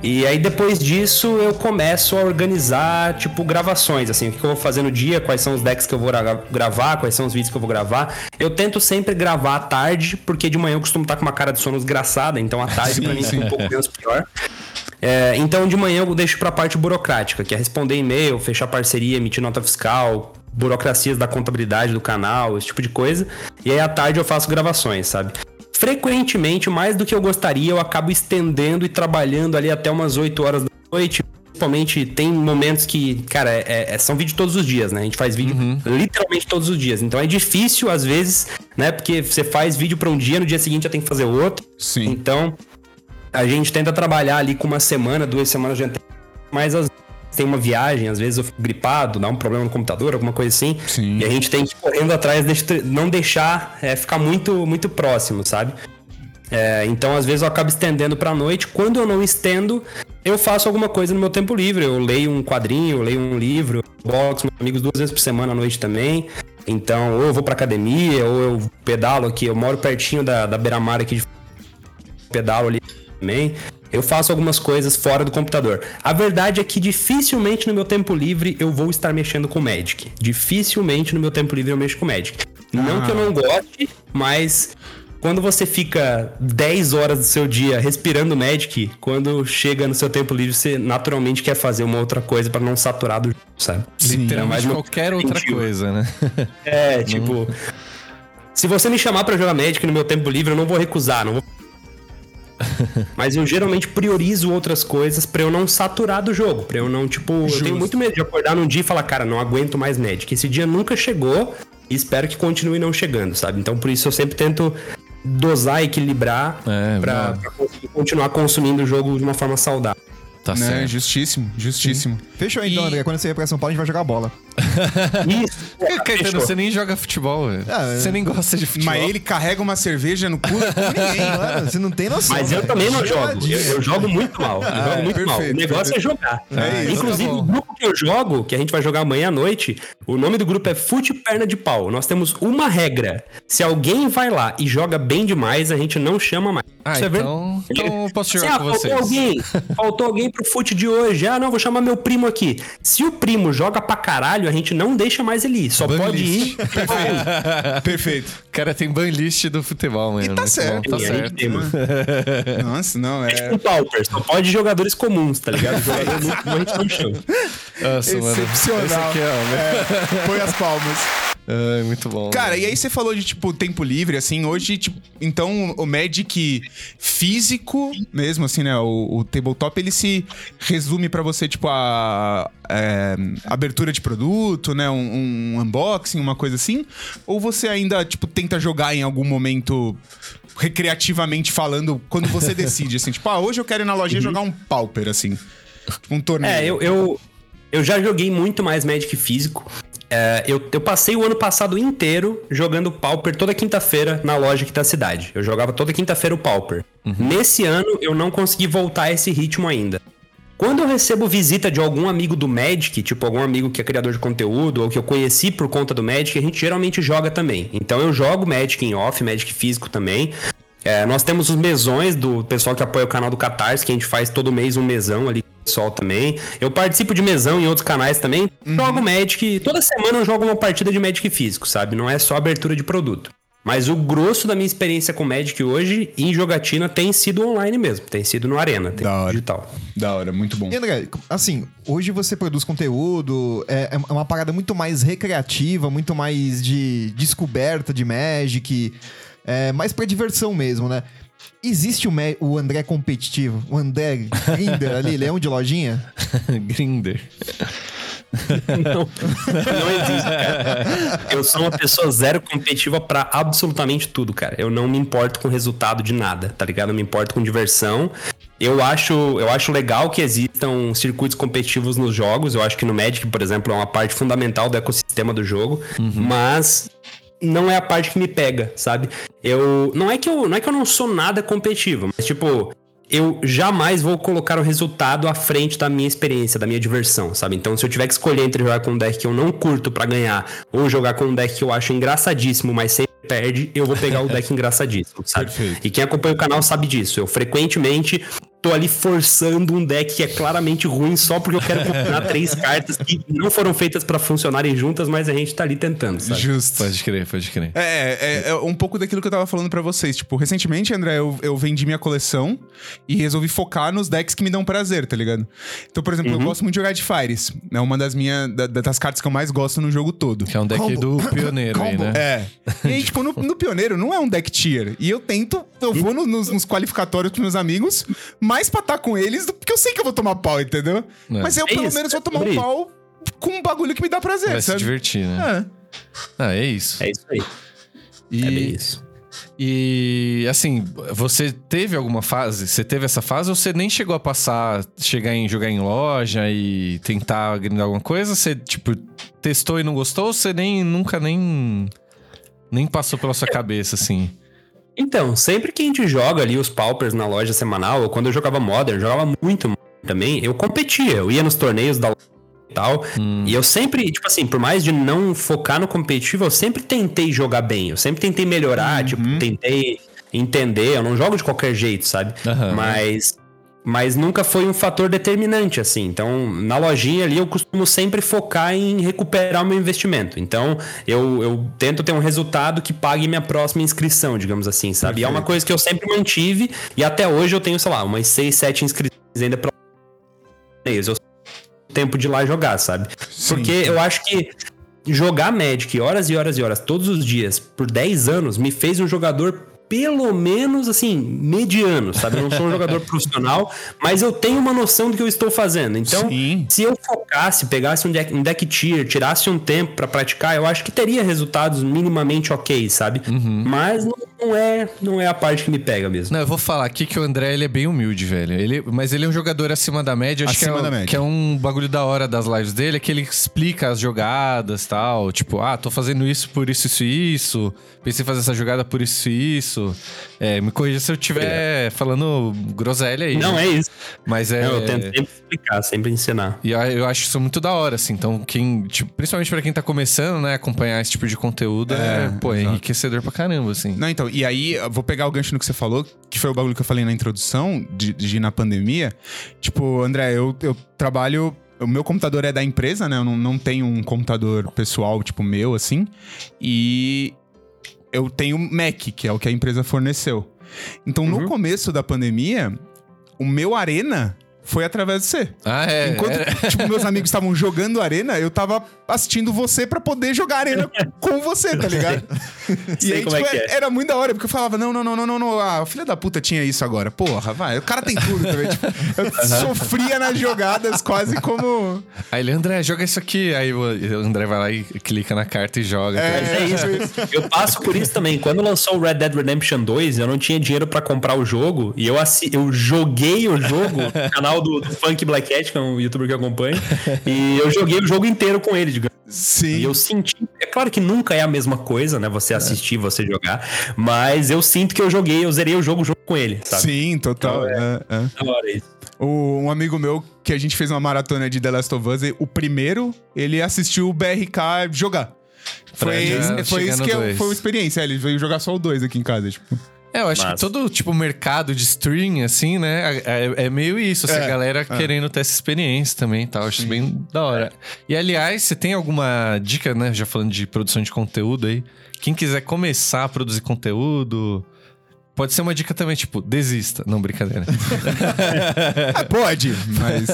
E aí depois disso eu começo a organizar, tipo, gravações, assim, o que eu vou fazer no dia, quais são os decks que eu vou gra- gravar, quais são os vídeos que eu vou gravar. Eu tento sempre gravar à tarde, porque de manhã eu costumo estar com uma cara de sono desgraçada, então à tarde pra mim fica um pouco menos pior. É, então de manhã eu deixo pra parte burocrática, que é responder e-mail, fechar parceria, emitir nota fiscal, burocracias da contabilidade do canal, esse tipo de coisa. E aí à tarde eu faço gravações, sabe? Frequentemente, mais do que eu gostaria, eu acabo estendendo e trabalhando ali até umas 8 horas da noite, principalmente tem momentos que, cara, é, é, são vídeos todos os dias, né? A gente faz vídeo literalmente todos os dias. Então é difícil, às vezes, né? Porque você faz vídeo pra um dia, no dia seguinte já tem que fazer outro. Sim. Então, a gente tenta trabalhar ali com uma semana, duas semanas de mas às vezes tem uma viagem, às vezes eu fico gripado, dá um problema no computador, alguma coisa assim. Sim. E a gente tem que ir correndo atrás, de não deixar é, ficar muito, muito próximo, sabe? É, então, às vezes, eu acabo estendendo pra noite. Quando eu não estendo, eu faço alguma coisa no meu tempo livre. Eu leio um quadrinho, eu leio um livro, eu boxo meus amigos duas vezes por semana à noite também. Então, ou eu vou pra academia, ou eu pedalo aqui. Eu moro pertinho da, da beira-mar aqui de pedalo ali também. Eu faço algumas coisas fora do computador. A verdade é que dificilmente no meu tempo livre eu vou estar mexendo com Magic. Dificilmente no meu tempo livre eu mexo com Magic. Não que eu não goste, mas quando você fica 10 horas do seu dia respirando Magic, quando chega no seu tempo livre, você naturalmente quer fazer uma outra coisa pra não saturar do jogo, sabe? Literalmente Mas não- qualquer outra sentido. coisa, né? É, tipo. Se você me chamar pra jogar Magic no meu tempo livre, eu não vou recusar, não vou. Mas eu geralmente priorizo outras coisas pra eu não saturar do jogo, pra eu não, tipo, eu tenho muito medo de acordar num dia e falar, cara, não aguento mais Magic. Esse dia nunca chegou e espero que continue não chegando, sabe? Então por isso eu sempre tento dosar, equilibrar É, pra, pra conseguir continuar consumindo o jogo de uma forma saudável. Tá né? certo. Justíssimo, justíssimo. Fechou então, E- André. Quando você vier pra São Paulo, a gente vai jogar bola. Isso, Caetano, fechou. você nem joga futebol, velho. Ah, Você nem gosta de futebol. Mas ele carrega uma cerveja no cu como ninguém. Mano, você não tem noção. Mas eu velho. também não jogo. Eu, eu jogo muito mal. Eu jogo muito mal. O perfeito, negócio perfeito. é jogar. É isso, Inclusive, tá o grupo que eu jogo, que a gente vai jogar amanhã à noite, o nome do grupo é Fute Perna de Pau. Nós temos uma regra. Se alguém vai lá e joga bem demais, a gente não chama mais. Ah, é então, então eu posso Assim, jogar ah, com faltou vocês. alguém. Faltou alguém pro fute de hoje. Ah, não, vou chamar meu primo aqui. Se o primo joga pra caralho, a gente não deixa mais ele ir. Só Ban pode list. ir. Perfeito. O cara tem ban list do futebol, mano. tá Muito certo. bom, Tá E certo. tem, mano. Nossa, não, É é. tipo um pauper, só pode jogadores comuns, tá ligado? Jogador muito não chama. Nossa, mano. Excepcional. Esse aqui é, Põe as palmas. É, muito bom. Cara, e aí você falou de, tipo, tempo livre, assim, hoje, tipo, então o Magic físico mesmo, assim, né, o, o tabletop, ele se resume pra você, tipo, a é, abertura de produto, né, um, um unboxing, uma coisa assim, ou você ainda, tipo, tenta jogar em algum momento recreativamente falando, quando você decide, assim, tipo, ah, hoje eu quero ir na lojinha jogar um Pauper, assim, um torneio. É, eu, eu, eu já joguei muito mais Magic físico. É, eu, eu passei o ano passado inteiro jogando Pauper toda quinta-feira na loja aqui da cidade. Eu jogava toda quinta-feira o Pauper. Nesse ano eu não consegui voltar a esse ritmo ainda. Quando eu recebo visita de algum amigo do Magic, tipo algum amigo que é criador de conteúdo ou que eu conheci por conta do Magic, a gente geralmente joga também. Então eu jogo Magic em off, Magic físico também. É, nós temos os mesões do pessoal que apoia o canal do Catarse, que a gente faz todo mês um mesão ali pessoal também. Eu participo de mesão em outros canais também. Jogo Magic. Toda semana eu jogo uma partida de Magic físico, sabe? Não é só abertura de produto. Mas o grosso da minha experiência com Magic hoje, em jogatina, tem sido online mesmo. Tem sido no Arena, tem Da hora. digital. Da hora, muito bom. E André, assim, hoje você produz conteúdo, é, é uma parada muito mais recreativa, muito mais de descoberta de Magic, é, mais pra diversão mesmo, né? Existe o, o André competitivo, o André Grinder ali, leão de lojinha? Grinder. Não, não existe, cara. Eu sou uma pessoa zero competitiva pra absolutamente tudo, cara. Eu não me importo com o resultado de nada, tá ligado? Eu me importo com diversão. Eu acho, eu acho legal que existam circuitos competitivos nos jogos. Eu acho que no Magic, por exemplo, é uma parte fundamental do ecossistema do jogo. Mas não é a parte que me pega, sabe? Eu não é que eu não é que eu não sou nada competitivo, mas tipo, eu jamais vou colocar o resultado à frente da minha experiência, da minha diversão, sabe? Então, se eu tiver que escolher entre jogar com um deck que eu não curto pra ganhar ou jogar com um deck que eu acho engraçadíssimo, mas sempre perde, eu vou pegar o deck engraçadíssimo, sabe? Perfeito. E quem acompanha o canal sabe disso. Eu frequentemente tô ali forçando um deck que é claramente ruim só porque eu quero combinar três cartas que não foram feitas pra funcionarem juntas, mas a gente tá ali tentando, sabe? Justo. Pode crer, pode crer. É, é, é um pouco daquilo que eu tava falando pra vocês. Tipo, recentemente, André, eu, eu vendi minha coleção e resolvi focar nos decks que me dão prazer, tá ligado? Então, por exemplo, eu gosto muito de jogar de Fires. É uma das minhas da- das cartas que eu mais gosto no jogo todo. Que é um deck Combo. do pioneiro aí, né? É. E aí, tipo, no, no Pioneiro não é um deck tier. E eu tento, eu vou no- nos, nos qualificatórios pros meus amigos, mais pra estar com eles do porque eu sei que eu vou tomar pau, entendeu? É. Mas eu, É pelo isso, menos, vou tomar um pau com um bagulho que me dá prazer, Vai se sabe? divertir, né? É. Ah, é isso. É isso aí. E, É bem isso. E assim, você teve alguma fase? Você teve essa fase ou você nem chegou a passar, chegar em jogar em loja e tentar grindar alguma coisa? Você, tipo, testou e não gostou ou você nem nunca nem nem passou pela sua cabeça assim? Então, sempre que a gente joga ali os paupers na loja semanal, ou quando eu jogava Modern, eu jogava muito Modern também, eu competia, eu ia nos torneios da loja e tal, Hum. e eu sempre, tipo assim, por mais de não focar no competitivo, eu sempre tentei jogar bem, eu sempre tentei melhorar, tipo, tentei entender, eu não jogo de qualquer jeito, sabe? Aham. Mas mas nunca foi um fator determinante, assim. Então, na lojinha ali, eu costumo sempre focar em recuperar o meu investimento. Então, eu, eu tento ter um resultado que pague minha próxima inscrição, digamos assim, sabe? E é uma coisa que eu sempre mantive, e até hoje eu tenho, sei lá, umas 6, 7 inscrições ainda pra eu tenho tempo de ir lá jogar, sabe? Porque eu acho que jogar Magic horas e horas e horas todos os dias por 10 anos me fez um jogador pelo menos assim, mediano, sabe? Eu não sou um jogador profissional, mas eu tenho uma noção do que eu estou fazendo. Então, Sim. se eu focasse, pegasse um deck, um deck tier, tirasse um tempo pra praticar, eu acho que teria resultados minimamente ok, sabe? Mas não, não é, não é a parte que me pega mesmo. Não, eu vou falar aqui que o André ele é bem humilde, velho. Ele, mas ele é um jogador acima da média. Acho Acima que é, da um- média. que é um bagulho da hora das lives dele, é que ele explica as jogadas tal. Tipo, ah, tô fazendo isso por isso, isso e isso. Pensei em fazer essa jogada por isso e isso. É, me corrija se eu estiver falando groselha aí. Não né? é isso. Mas é. Não, eu tento sempre explicar, sempre ensinar. E eu- eu acho isso muito da hora, assim. Então, quem, tipo, principalmente pra quem tá começando, né, acompanhar esse tipo de conteúdo é, É, pô, é enriquecedor pra caramba, assim. Não, então, e aí, vou pegar o gancho no que você falou, que foi o bagulho que eu falei na introdução, de, de ir na pandemia. Tipo, André, eu, eu trabalho. O meu computador é da empresa, né? Eu não, não tenho um computador pessoal, tipo, meu, assim. E eu tenho Mac, que é o que a empresa forneceu. Então, no começo da pandemia, o meu Arena foi através de você. Ah, é. Enquanto, é. tipo, meus amigos estavam jogando Arena, eu tava assistindo você pra poder jogar Arena com você, tá ligado? e aí, como tipo, é que era, é. era muito da hora, porque eu falava, não, não, não, não, não, não, ah, o filho da puta tinha isso agora. Porra, vai, o cara tem tudo também. Tipo, eu sofria nas jogadas quase como... Aí ele, André, joga isso aqui. Aí o André vai lá e clica na carta e joga. É, Mas é isso. Eu passo por isso também. Quando lançou o Red Dead Redemption 2, eu não tinha dinheiro pra comprar o jogo. E eu, assi eu joguei o jogo canal do, do Funk Black Cat, que é um youtuber que eu acompanho. E eu joguei o jogo inteiro com ele, digamos. Sim. E eu senti. É claro que nunca é a mesma coisa, né? Você assistir, você jogar. Mas eu sinto que eu joguei, eu zerei o jogo junto com ele, sabe? Sim, total. é, é. Da hora isso. O- um amigo meu que a gente fez uma maratona de The Last of Us, o primeiro, ele assistiu o BRK jogar. Foi, foi isso que eu- dois. foi uma experiência. é, Ele veio jogar só o 2 aqui em casa, tipo. É, eu acho que Massa. todo, tipo, mercado de stream, assim, né? É, é meio isso, essa É, galera querendo ter essa experiência também e tal. Acho isso bem da hora. E, aliás, você tem alguma dica, né? Já falando de produção de conteúdo aí. Quem quiser começar a produzir conteúdo... Pode ser uma dica também, tipo, desista. Não, brincadeira. Ah, pode, mas.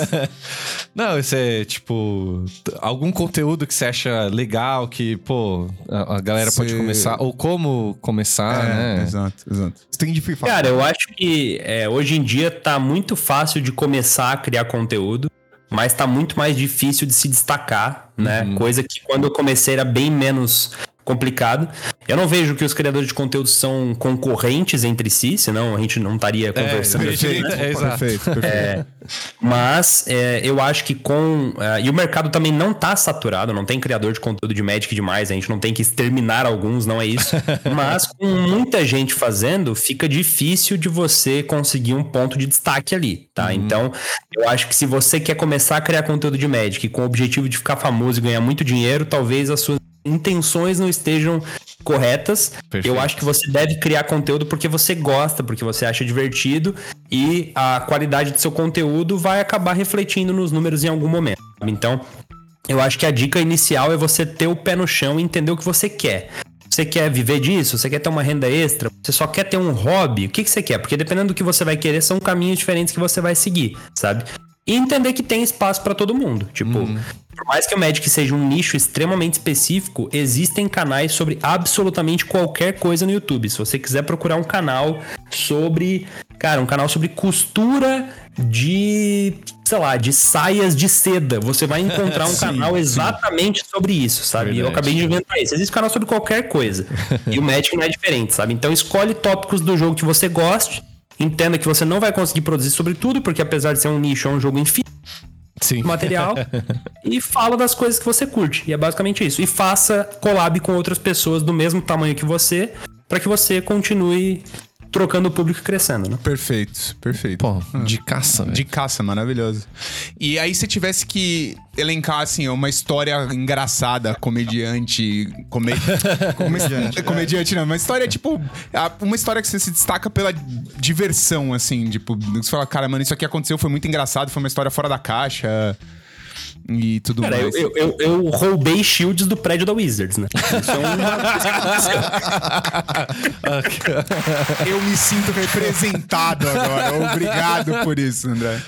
Não, isso é, tipo, algum conteúdo que você acha legal, que, pô, a, a galera pode começar, ou como começar, é, né? exato, exato. String de Free Fire. Cara, eu acho que é, hoje em dia tá muito fácil de começar a criar conteúdo, mas tá muito mais difícil de se destacar, né? Coisa que quando eu comecei era bem menos complicado. Eu não vejo que os criadores de conteúdo são concorrentes entre si, senão a gente não estaria conversando aqui, perfeito. né? É, exato. perfeito, perfeito. Mas é, eu acho que com. é, e o mercado também não tá saturado, não tem criador de conteúdo de Magic demais, a gente não tem que exterminar alguns, não é isso. Mas com muita gente fazendo, fica difícil de você conseguir um ponto de destaque ali, tá? Então, eu acho que se você quer começar a criar conteúdo de Magic com o objetivo de ficar famoso e ganhar muito dinheiro, talvez as suas intenções não estejam corretas. Perfeito. Eu acho que você deve criar conteúdo porque você gosta, porque você acha divertido e a qualidade do seu conteúdo vai acabar refletindo nos números em algum momento. Então, eu acho que a dica inicial é você ter o pé no chão e entender o que você quer. Você quer viver disso? Você quer ter uma renda extra? Você só quer ter um hobby? O que, que você quer? Porque dependendo do que você vai querer, são caminhos diferentes que você vai seguir, sabe? e entender que tem espaço pra todo mundo. Tipo, por mais que o Magic seja um nicho extremamente específico, existem canais sobre absolutamente qualquer coisa no YouTube. Se você quiser procurar um canal sobre, cara, um canal sobre costura de, sei lá, de saias de seda, você vai encontrar um canal exatamente sobre isso, sabe? E Eu Verdade. acabei de inventar isso. Existe canal sobre qualquer coisa. e o Magic não é diferente, sabe? Então escolhe tópicos do jogo que você goste. Entenda que você não vai conseguir produzir sobre tudo, porque apesar de ser um nicho, é um jogo infinito Sim. material. e fala das coisas que você curte. E é basicamente isso. E faça collab com outras pessoas do mesmo tamanho que você, para que você continue trocando o público e crescendo, né? Perfeito, perfeito. Pô, de caça, velho. De caça, maravilhoso. E aí, se tivesse que elencar, assim, uma história engraçada, comediante. Come... comediante. comediante, não. Uma história, tipo. Uma história que você se destaca pela diversão, assim. Tipo, você fala, cara, mano, isso aqui aconteceu, foi muito engraçado, foi uma história fora da caixa. E tudo Cara, eu, mais. eu, eu, eu roubei shields do prédio da Wizards, né? Isso é uma. Eu me sinto representado agora. Obrigado por isso, André.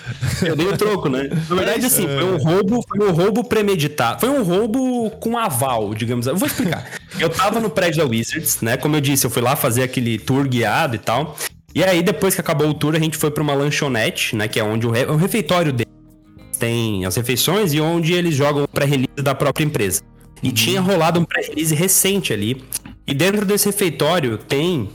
Eu dei o troco, né? Na verdade, assim, foi um roubo, foi um roubo premeditado. Foi um roubo com aval, digamos. Eu vou explicar. Eu tava no prédio da Wizards, né? Como eu disse, eu fui lá fazer aquele tour guiado e tal. E aí, depois que acabou o tour, a gente foi pra uma lanchonete, né? Que é onde o, re- o refeitório deles tem as refeições e onde eles jogam o pré-release da própria empresa. E tinha rolado um pré-release recente ali. E dentro desse refeitório tem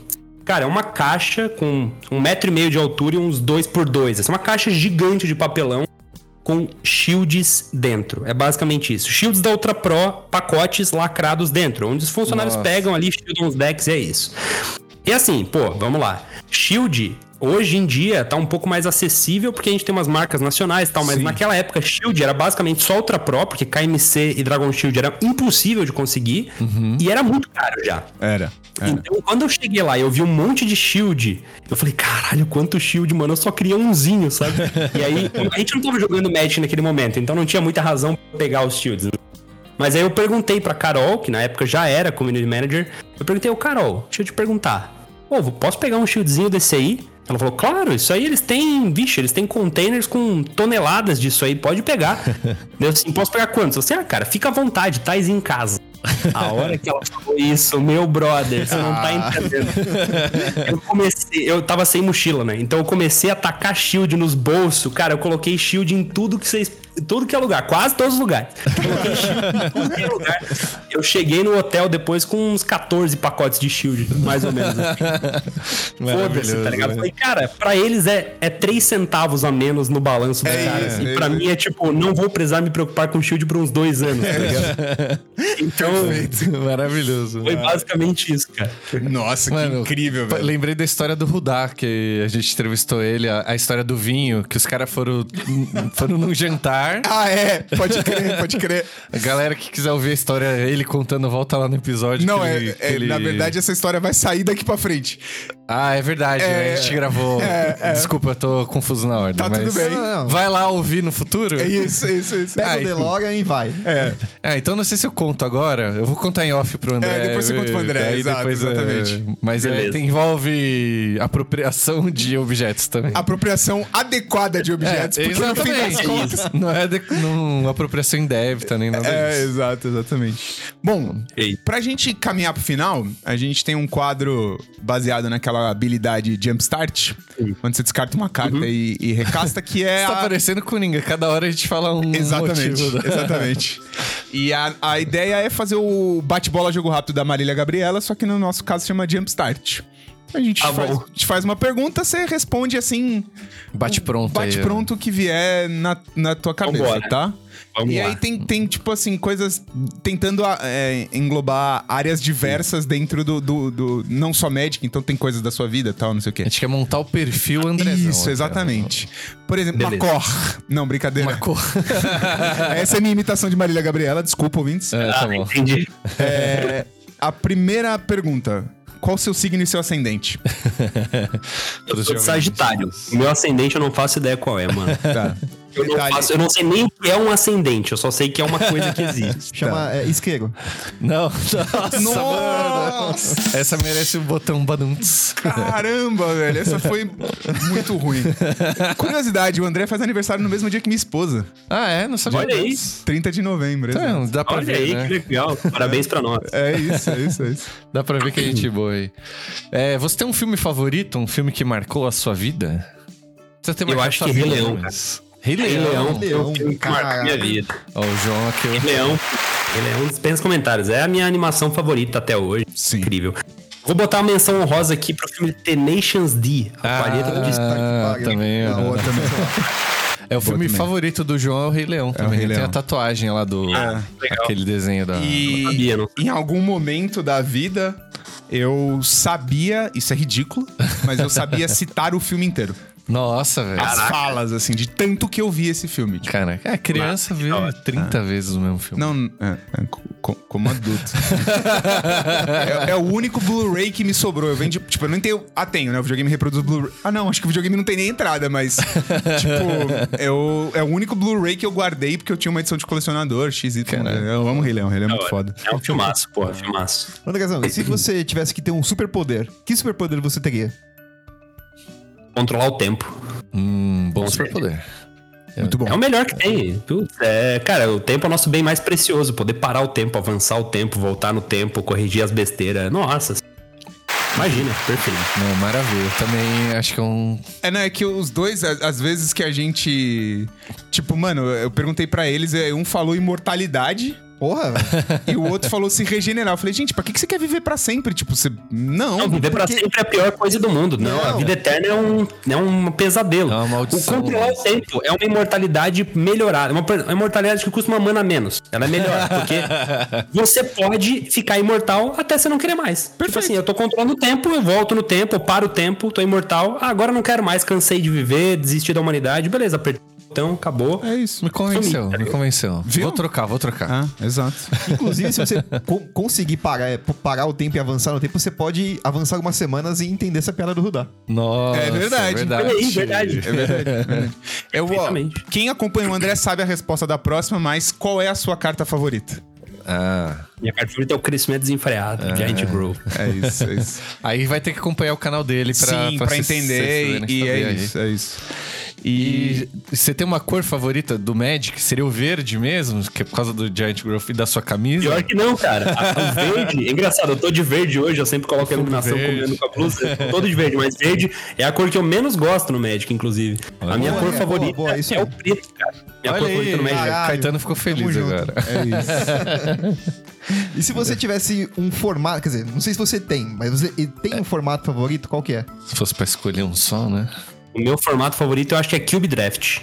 Cara, é uma caixa com um metro e meio de altura e uns dois por dois. Essa é uma caixa gigante de papelão com shields dentro. É basicamente isso. Shields da Ultra Pro, pacotes lacrados dentro, onde os funcionários Nossa. pegam ali, shieldam os decks e é isso. E assim, pô, vamos lá. Shield, hoje em dia, tá um pouco mais acessível porque a gente tem umas marcas nacionais e tal, mas Sim. naquela época, Shield era basicamente só Ultra Pro, porque KMC e Dragon Shield era impossível de conseguir e era muito caro já. Era. era. Então, quando eu cheguei lá e eu vi um monte de shield, eu falei, caralho, quanto shield, mano. Eu só queria umzinho, sabe? e aí, a gente não tava jogando Magic naquele momento, então não tinha muita razão pra pegar os shields. Mas aí eu perguntei pra Carol, que na época já era community manager, eu perguntei, ô Carol, deixa eu te perguntar. Ô, posso pegar um shieldzinho desse aí? Ela falou, claro, isso aí eles têm, vixe, eles têm containers com toneladas disso aí, pode pegar. eu assim, posso pegar quantos? Eu falei, ah, cara, fica à vontade, tais em casa. A hora que ela falou isso, meu brother, você não tá entendendo. Eu comecei, eu tava sem mochila, né? Então eu comecei a tacar shield nos bolsos. Cara, eu coloquei shield em tudo que vocês. Tudo que é lugar, quase todos os lugares. Coloquei shield em tudo que é lugar. Eu cheguei no hotel depois com uns 14 pacotes de shield, mais ou menos. assim. Foda-se, tá ligado? né? Falei, cara, pra eles é, é 3 centavos a menos no balanço dos É caras. isso, e é pra isso. mim é tipo, não vou precisar me preocupar com shield por uns dois anos, tá ligado? Então, Maravilhoso. foi basicamente isso, cara. Nossa, que Mano, incrível, pa- velho. Lembrei da história do Rudá, que a gente entrevistou ele, a, a história do vinho, que os caras foram, foram num jantar. Ah, é. Pode crer, pode crer. A galera que quiser ouvir a história, ele contando, volta lá no episódio. Não, é, ele- que é, ele- na verdade, essa história vai sair daqui pra frente. Ah, é verdade, né? A gente gravou. é, Desculpa, eu tô confuso na ordem. Tá mas tudo bem. Não, não, não. Vai lá ouvir no futuro? É isso, isso, isso. Pega Ai, o DeLorean e vai. É. É, então não sei se eu conto agora. Eu vou contar em off pro André. É, depois você conta pro André, exato, depois, é, exatamente. Mas é, tem- envolve apropriação de objetos também. Apropriação adequada de objetos, porque no fim das contas... Não é de, não, apropriação indébita nem nada É, disso. exato, exatamente. Bom, Ei. pra gente caminhar pro final, a gente tem um quadro baseado naquela habilidade Jumpstart, onde você descarta uma carta e, e recasta, que é Tá a... parecendo Coringa. Cada hora a gente fala um Exatamente, motivo. da- exatamente. E a, a ideia é fazer o bate-bola jogo rápido da Marília Gabriela, só que no nosso caso chama Jumpstart. A gente, Tá faz, a gente faz uma pergunta, você responde assim, Bate pronto. aí, bate ó. pronto o que vier na, na tua cabeça, Vambora. tá? Vamos e lá. aí tem, tem, tipo assim, coisas tentando ah, é, englobar áreas diversas dentro do, do, do- Não só Magic, então tem coisas da sua vida e tal, não sei o quê. A gente quer montar o perfil Andrezão. Isso, exatamente. Por exemplo, Beleza. uma cor. Não, brincadeira. Uma cor. Essa é a minha imitação de Marília Gabriela, desculpa, ouvintes. É, tá Ah, bom. entendi. É, a primeira pergunta. Qual o seu signo e seu ascendente? Eu sou de Sagitário. O meu ascendente eu não faço ideia qual é, mano. Tá. Eu não, faço- eu não sei nem o que é um ascendente, eu só sei que é uma coisa que existe. Chama é, isqueiro. Não, nossa, mano. Essa merece um botão badunts. Caramba, velho, essa foi muito ruim. Curiosidade, o André faz aniversário no mesmo dia que minha esposa. Ah, é? Não sabia Olha aí. disso. 30 de novembro. Então, dá pra Olha ver, aí, né? que legal. Parabéns pra nós. É isso, é isso, é isso. Dá pra ver que a gente boa aí. É, você tem um filme favorito? Um filme que marcou a sua vida? Você tem Eu acho que Rei Leão, mas- Rei Rei Leão. Leão, Leão, é um filme que marcou minha vida. Ó, o João aqui. Rei Leão, Rei Leão dispensa comentários. É a minha animação favorita até hoje. Sim. Incrível. Vou botar uma menção honrosa aqui pro filme The Nations D. A palheta do destaque. Ah, também. Também. É o filme também. favorito do João, é o Rei Leão também. Rei Ele Tem Leão. a tatuagem lá do... legal. aquele desenho da... E sabia, não. em algum momento da vida, eu sabia, isso é ridículo, mas eu sabia citar o filme inteiro. Nossa, velho. As falas, assim, de tanto que eu vi esse filme. Tipo, Cara, é, criança vê 30 vezes o mesmo filme. Não, é, é, co- co- como adulto. é, é o único Blu-ray que me sobrou. Eu vendi, tipo, eu não tenho. Ah, tenho, né? O videogame reproduz Blu-ray. Ah, não, acho que o videogame não tem nem entrada, mas. tipo, eu, é o único Blu-ray que eu guardei porque eu tinha uma edição de colecionador, XY. Caralho. Eu amo o Rei Leão, o Rei Leão é muito foda. É um filmaço, porra, filmaço. Andrezão, e se você tivesse que ter um superpoder, que superpoder você teria? Controlar o tempo. Hum, bom superpoder. Muito bom. É o melhor que tem. Putz, é, cara, o tempo é o nosso bem mais precioso. Poder parar o tempo, avançar o tempo, voltar no tempo, corrigir as besteiras. Nossa. Imagina, perfeito. Não, maravilha. Eu também acho que é um... É, não, é que os dois, às vezes que a gente. Tipo, mano, eu perguntei pra eles, é, um falou imortalidade. Porra, e o outro falou se regenerar. Eu falei, gente, pra que, que você quer viver pra sempre? Tipo, você. Não. Não, viver pra porque- sempre é a pior coisa do mundo. Não, a Não. vida eterna é um, é um pesadelo. É uma maldição. O controlar o tempo é uma imortalidade melhorada. Uma, per- uma imortalidade que custa uma mana a menos. Ela é melhor, porque você pode ficar imortal até você não querer mais. Tipo assim, eu tô controlando o tempo, eu volto no tempo, eu paro o tempo, tô imortal. Ah, agora eu não quero mais, cansei de viver, desisti da humanidade. Beleza, apertei o botão, acabou. É isso. Me convenceu, Sumi. me convenceu. Viu? Vou trocar, vou trocar. Ah, exato. Inclusive, se você co- conseguir parar, é, parar o tempo e avançar no tempo, você pode avançar algumas semanas e entender essa piada do Rudá. Nossa, É verdade. Olha aí, verdade. É verdade. é verdade. Eu, Perfeitamente. quem acompanha o André sabe a resposta da próxima, mas qual é a sua carta favorita? Ah, Minha carta favorita é o crescimento desenfreado, Giant Grow. É isso, é isso. aí vai ter que acompanhar o canal dele pra, Sim, pra, se- entender. se- e saber é aí. isso, é isso. E você tem uma cor favorita do Magic? Seria o verde mesmo? Que é por causa do Giant Growth e da sua camisa? Pior que não, cara. O verde, é engraçado, eu tô de verde hoje, eu sempre coloco a iluminação verde. combinando com a blusa. Eu tô todo de verde, mas verde é a cor que eu menos gosto no Magic, inclusive. a minha Boa, cor boa, favorita boa, isso é aí. o preto, cara. Minha Olha cor favorita no aí, Magic. caralho. Caetano ficou feliz agora. É isso. E se você tivesse um formato, quer dizer, não sei se você tem, mas você tem um formato favorito, qual que é? Se fosse pra escolher um só, né? O meu formato favorito eu acho que é Cube Draft.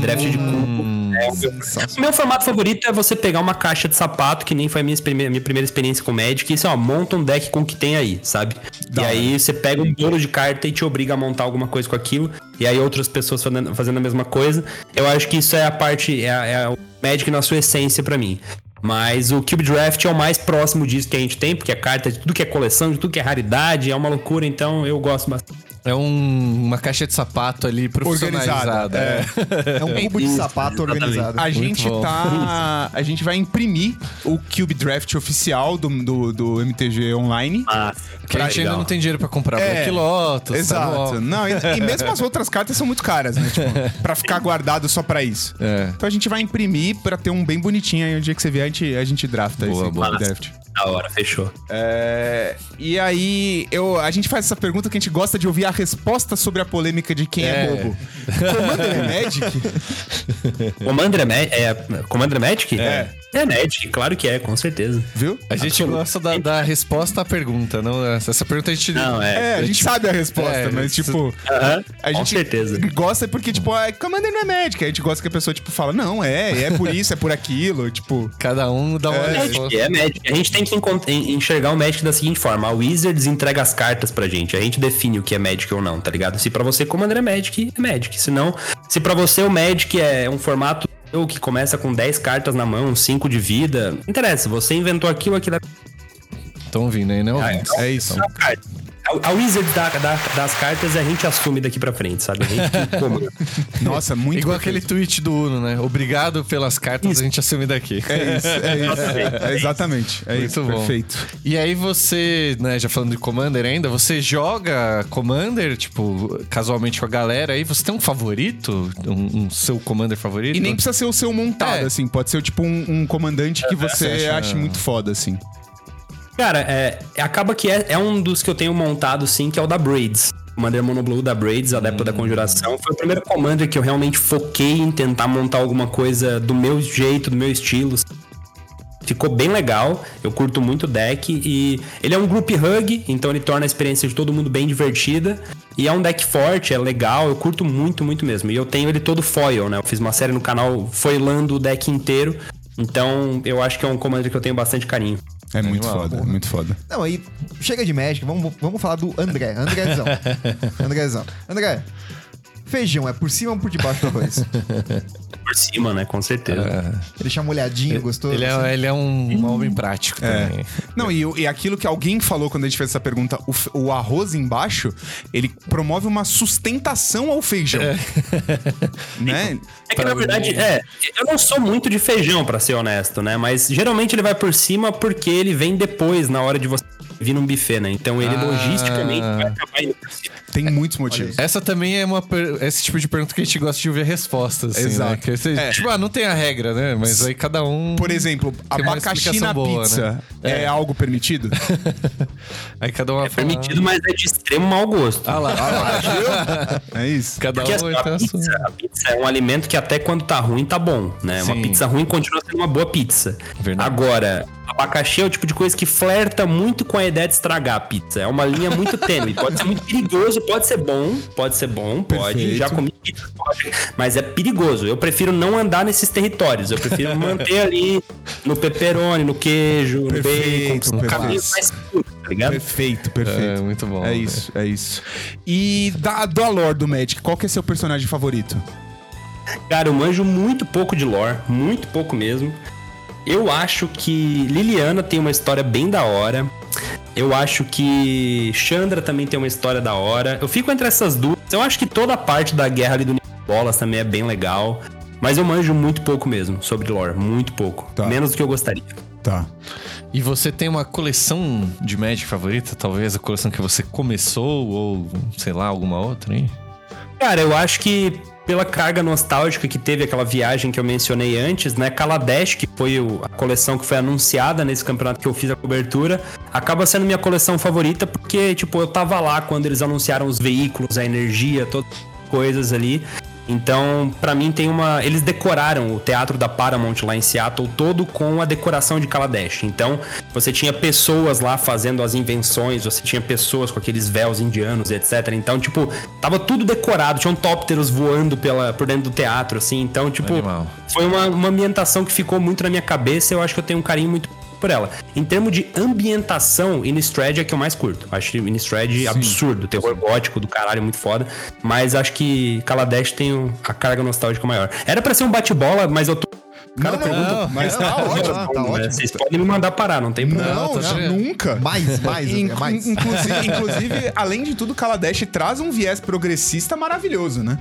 Draft de cubo. É o meu... O meu formato favorito é você pegar uma caixa de sapato, que nem foi a minha, prime- minha primeira experiência com Magic, e assim, ó, monta um deck com o que tem aí, sabe? e aí você pega um bolo de carta e te obriga a montar alguma coisa com aquilo, e aí outras pessoas fazendo, fazendo a mesma coisa. Eu acho que isso é a parte, é, a- é o Magic na sua essência pra mim. Mas o Cube Draft é o mais próximo disso que a gente tem, porque é carta de tudo que é coleção, de tudo que é raridade, é uma loucura, então eu gosto bastante. É um- uma caixa de sapato ali profissionalizada. Organizada, é. É um cubo de sapato organizado. A gente tá. A gente vai imprimir o Cube Draft oficial do, do, do MTG Online. Mas, Que a gente ainda não tem dinheiro pra comprar É, Black Lotus. Exato. Não, e, e mesmo as outras cartas são muito caras, né? Tipo, pra ficar guardado só pra isso. É. Então a gente vai imprimir pra ter um bem bonitinho aí. O dia que você vier, a gente, a gente drafta Boa, esse boa. Cube Draft. Da hora, fechou. É, e aí, eu, a gente faz essa pergunta que a gente gosta de ouvir a resposta sobre a polêmica de quem é, É. bobo. Commander é Magic? Commander é, é Commander é Magic? É. É Magic, claro que é, com certeza. Viu? A gente gosta da, da resposta à pergunta, não? Essa pergunta a gente. Não, é. É, a gente sabe a resposta, É, mas tipo. Aham, A com gente certeza. gosta porque, tipo, ah, Commander não é Magic. A gente gosta que a pessoa, tipo, fala, não, é, é por isso, é por aquilo. Tipo, Cada um dá uma É, resposta. Magic, é Magic. A gente tem que enxergar o Magic da seguinte forma: a Wizards entrega as cartas pra gente. A gente define o que é Magic ou não, tá ligado? Se pra você Commander é Magic, é Magic. Se não, se pra você o Magic é um formato que começa com 10 cartas na mão, 5 de vida, não interessa. Você inventou aquilo, aquilo é Estão ouvindo aí, né? é isso. É o card. É A, a Wizard da, da- das cartas a gente assume daqui pra frente, sabe? A gente. Nossa, muito Igual aquele tweet do Uno, né? Obrigado pelas cartas, a gente assume daqui. É isso, é isso. É exatamente. É Muito isso, bom. perfeito. E aí você, né, já falando de Commander ainda, você joga Commander, tipo, casualmente com a galera aí, você tem um favorito? Um, um seu Commander favorito? E nem precisa ser o seu montado, É. assim. Pode ser tipo um, um comandante que você você acha- ache muito foda, assim. Cara, é, acaba que é, é um dos que eu tenho montado, sim, que é o da Braids. Commander Monoblue da Braids, adepto da conjuração. Foi o primeiro Commander que eu realmente foquei em tentar montar alguma coisa do meu jeito, do meu estilo. Ficou bem legal, eu curto muito o deck e ele é um group hug, então ele torna a experiência de todo mundo bem divertida. E é um deck forte, é legal, eu curto muito, muito mesmo. E eu tenho ele todo foil, né? Eu fiz uma série no canal foilando o deck inteiro. Então eu acho que é um commander que eu tenho bastante carinho. É muito foda, porra. muito foda. Não, aí chega de Magic, vamos, vamos falar do André. Andrézão. Andrézão. André, feijão é por cima ou por debaixo do arroz? Por cima, né? Com certeza. Ele chama molhadinho, gostoso? Ele assim? é, ele é um, um homem prático É. também. Não, e, e aquilo que alguém falou quando a gente fez essa pergunta, o, o arroz embaixo, ele promove uma sustentação ao feijão. Né? É que na verdade, é, eu não sou muito de feijão, pra ser honesto, né? Mas geralmente ele vai por cima porque ele vem depois, na hora de você vir num buffet, né? Então ele Ah. logisticamente vai acabar indo por cima. Tem muitos motivos. Essa também é uma per- esse tipo de pergunta que a gente gosta de ouvir respostas. Assim, Exato. Né? Você- É. Tipo, ah, não tem a regra, né? Mas aí cada um. Por exemplo, abacaxi na boa, pizza né? é. algo permitido? Aí cada um É falar- permitido, mas é de extremo mau gosto. Ah lá. É isso. Cada Porque um assim, a, pizza, a pizza é um alimento que até quando tá ruim, tá bom, né? Uma pizza ruim continua sendo uma boa pizza. Verdade. Agora, abacaxi é o tipo de coisa que flerta muito com a ideia de estragar a pizza. É uma linha muito tênue. Pode ser muito perigoso, pode ser bom, pode ser bom, pode. Perfeito. Já comi pizza, pode. Mas é perigoso. Eu prefiro não andar nesses territórios. Eu prefiro manter ali no pepperoni, no queijo, no Perfeito, bacon, no caminho perfeito. mais puro, tá ligado? Perfeito, perfeito. É, muito bom. É isso, é isso. E da, do lore do Magic, qual que é seu personagem favorito? Cara, eu manjo muito pouco de lore, muito pouco mesmo. Eu acho que Liliana tem uma história bem da hora. Eu acho que Chandra também tem uma história da hora. Eu fico entre essas duas. Eu acho que toda a parte da guerra ali do Bolas também é bem legal. Mas eu manjo muito pouco mesmo sobre lore, muito pouco. Tá. Menos do que eu gostaria. Tá. E você tem uma coleção de Magic favorita? Talvez a coleção que você começou ou, sei lá, alguma outra, hein? Cara, eu acho que pela carga nostálgica que teve aquela viagem que eu mencionei antes, né? Kaladesh, que foi a coleção que foi anunciada nesse campeonato que eu fiz a cobertura, acaba sendo minha coleção favorita porque, tipo, eu tava lá quando eles anunciaram os veículos, a energia, todas as coisas ali. Então, pra mim tem uma. Eles decoraram o teatro da Paramount lá em Seattle todo com a decoração de Kaladesh. Então, você tinha pessoas lá fazendo as invenções, você tinha pessoas com aqueles véus indianos, etc. Então, tipo, tava tudo decorado, tinham tópteros voando pela, por dentro do teatro, assim. Então, tipo, Animal. foi uma, uma ambientação que ficou muito na minha cabeça. Eu acho que eu tenho um carinho muito por ela. Em termos de ambientação, Innistrad é a que eu mais curto. Acho Innistrad absurdo, terror gótico do caralho, muito foda. Mas acho que Kaladesh tem a carga nostálgica maior. Era pra ser um bate-bola, mas eu tô. Cada não, pergunta. não, mas tá ótimo, tá né? ótimo. Vocês podem me mandar parar, não tem problema. Não, tá não, nunca. Mais, mais, In- é mais. Inclusive, inclusive, além de tudo, Kaladesh traz um viés progressista maravilhoso, né?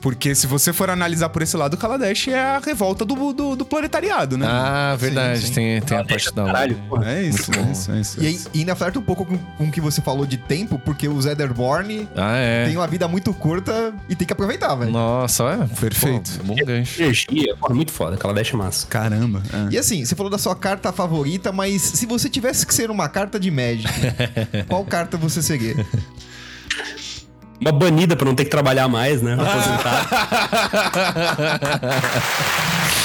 Porque se você for analisar por esse lado, Kaladesh é a revolta do, do, do proletariado, né? Ah, verdade. sim. Tem, tem a parte da Caralho, porra. é isso, é isso, é isso. E, aí, e ainda flerta um pouco com, com o que você falou de tempo, porque o Zederborn Ah, é. tem uma vida muito curta e tem que aproveitar, velho. Nossa, olha. Perfeito. Pô, bom gancho. Energia, porra, muito foda. Kaladesh é massa. Caramba. é. E assim, você falou da sua carta favorita, mas se você tivesse que ser uma carta de Magic, qual carta você seria? Uma banida pra não ter que trabalhar mais, né? Aposentar.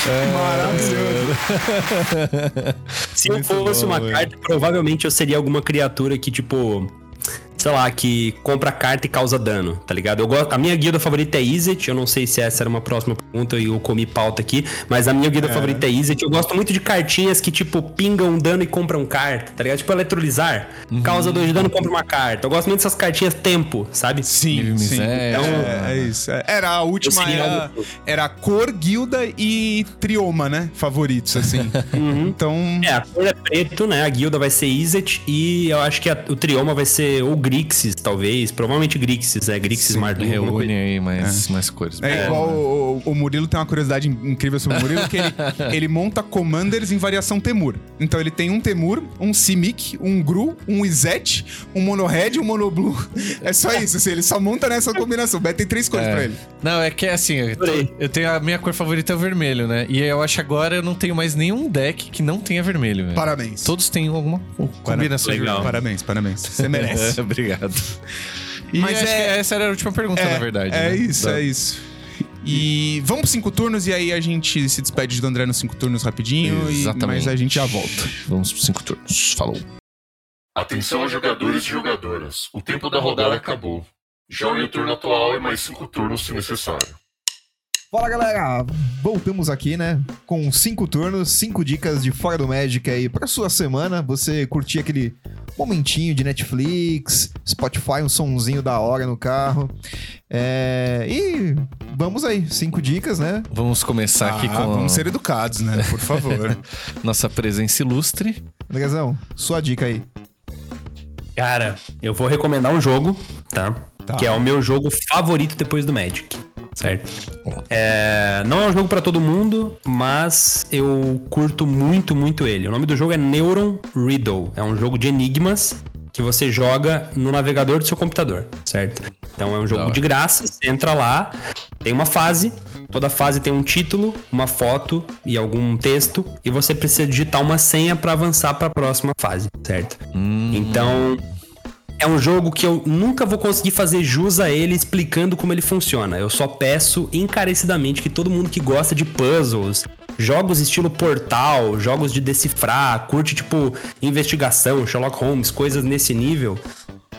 Se eu fosse uma carta, provavelmente eu seria alguma criatura que, tipo. Sei lá, que compra carta e causa dano, tá ligado? Eu gosto, a minha guilda favorita é Izzet, eu não sei se essa era uma próxima pergunta e eu comi pauta aqui, mas a minha guilda favorita é Izzet. Eu gosto muito de cartinhas que, tipo, pingam dano e compram carta, tá ligado? Tipo, eletrolizar, causa 2 de dano, compra uma carta. Eu gosto muito dessas cartinhas tempo, sabe? Sim, sim. miséria. É, é isso. É. Era a última, era, era cor, guilda e trioma, né? Favoritos, assim. Então, É, a cor é preto, né? A guilda vai ser Izzet e eu acho que a- o Trioma vai ser ou Grixis talvez. Provavelmente Grixis, é Grixis coisa. Reúne aí mais, mais cores. É, igual o, o Murilo tem uma curiosidade incrível sobre o Murilo, que ele, ele monta commanders em variação Temur. Então ele tem um Temur, um Simic, um Gru, um Izet, um Monohead e um Monoblue. É só isso, assim, ele só monta nessa combinação. O Beto tem três cores É. pra ele. Não, é que assim, eu, tô- eu tenho a minha cor favorita é o vermelho, né? E eu acho que agora eu não tenho mais nenhum deck que não tenha vermelho, velho. Parabéns. Todos têm alguma combinação de Legal. vermelho. Parabéns, parabéns. Você merece. É, obrigado. E Mas é- que essa era a última pergunta, na verdade. É né? isso, Da- é isso. E vamos pros cinco turnos e aí a gente se despede do André nos cinco turnos rapidinho. E, Exatamente. mas a gente já volta. Vamos pros cinco turnos. Falou. Atenção jogadores e jogadoras. O tempo da rodada acabou. Jogue o turno atual e mais cinco turnos se necessário. Fala galera, voltamos aqui, né? Com cinco turnos, cinco dicas de fora do Magic aí pra sua semana. Você curtir aquele momentinho de Netflix, Spotify, um sonzinho da hora no carro. É... E vamos aí, cinco dicas, né? Vamos começar aqui Ah, com Vamos ser educados, né? Por favor. nossa presença ilustre. Andrezão, sua dica aí. Cara, eu vou recomendar um jogo, tá? Tá. Que é o meu jogo favorito depois do Magic. Certo? É, não é um jogo pra todo mundo, mas eu curto muito, muito ele. O nome do jogo é Neuron Riddle. É um jogo de enigmas que você joga no navegador do seu computador, certo? Então é um jogo de graça, você entra lá, tem uma fase, toda fase tem um título, uma foto e algum texto, e você precisa digitar uma senha pra avançar pra próxima fase, certo? Então, é um jogo que eu nunca vou conseguir fazer jus a ele explicando como ele funciona. Eu só peço encarecidamente que todo mundo que gosta de puzzles, jogos estilo Portal, jogos de decifrar, curte tipo investigação, Sherlock Holmes, coisas nesse nível,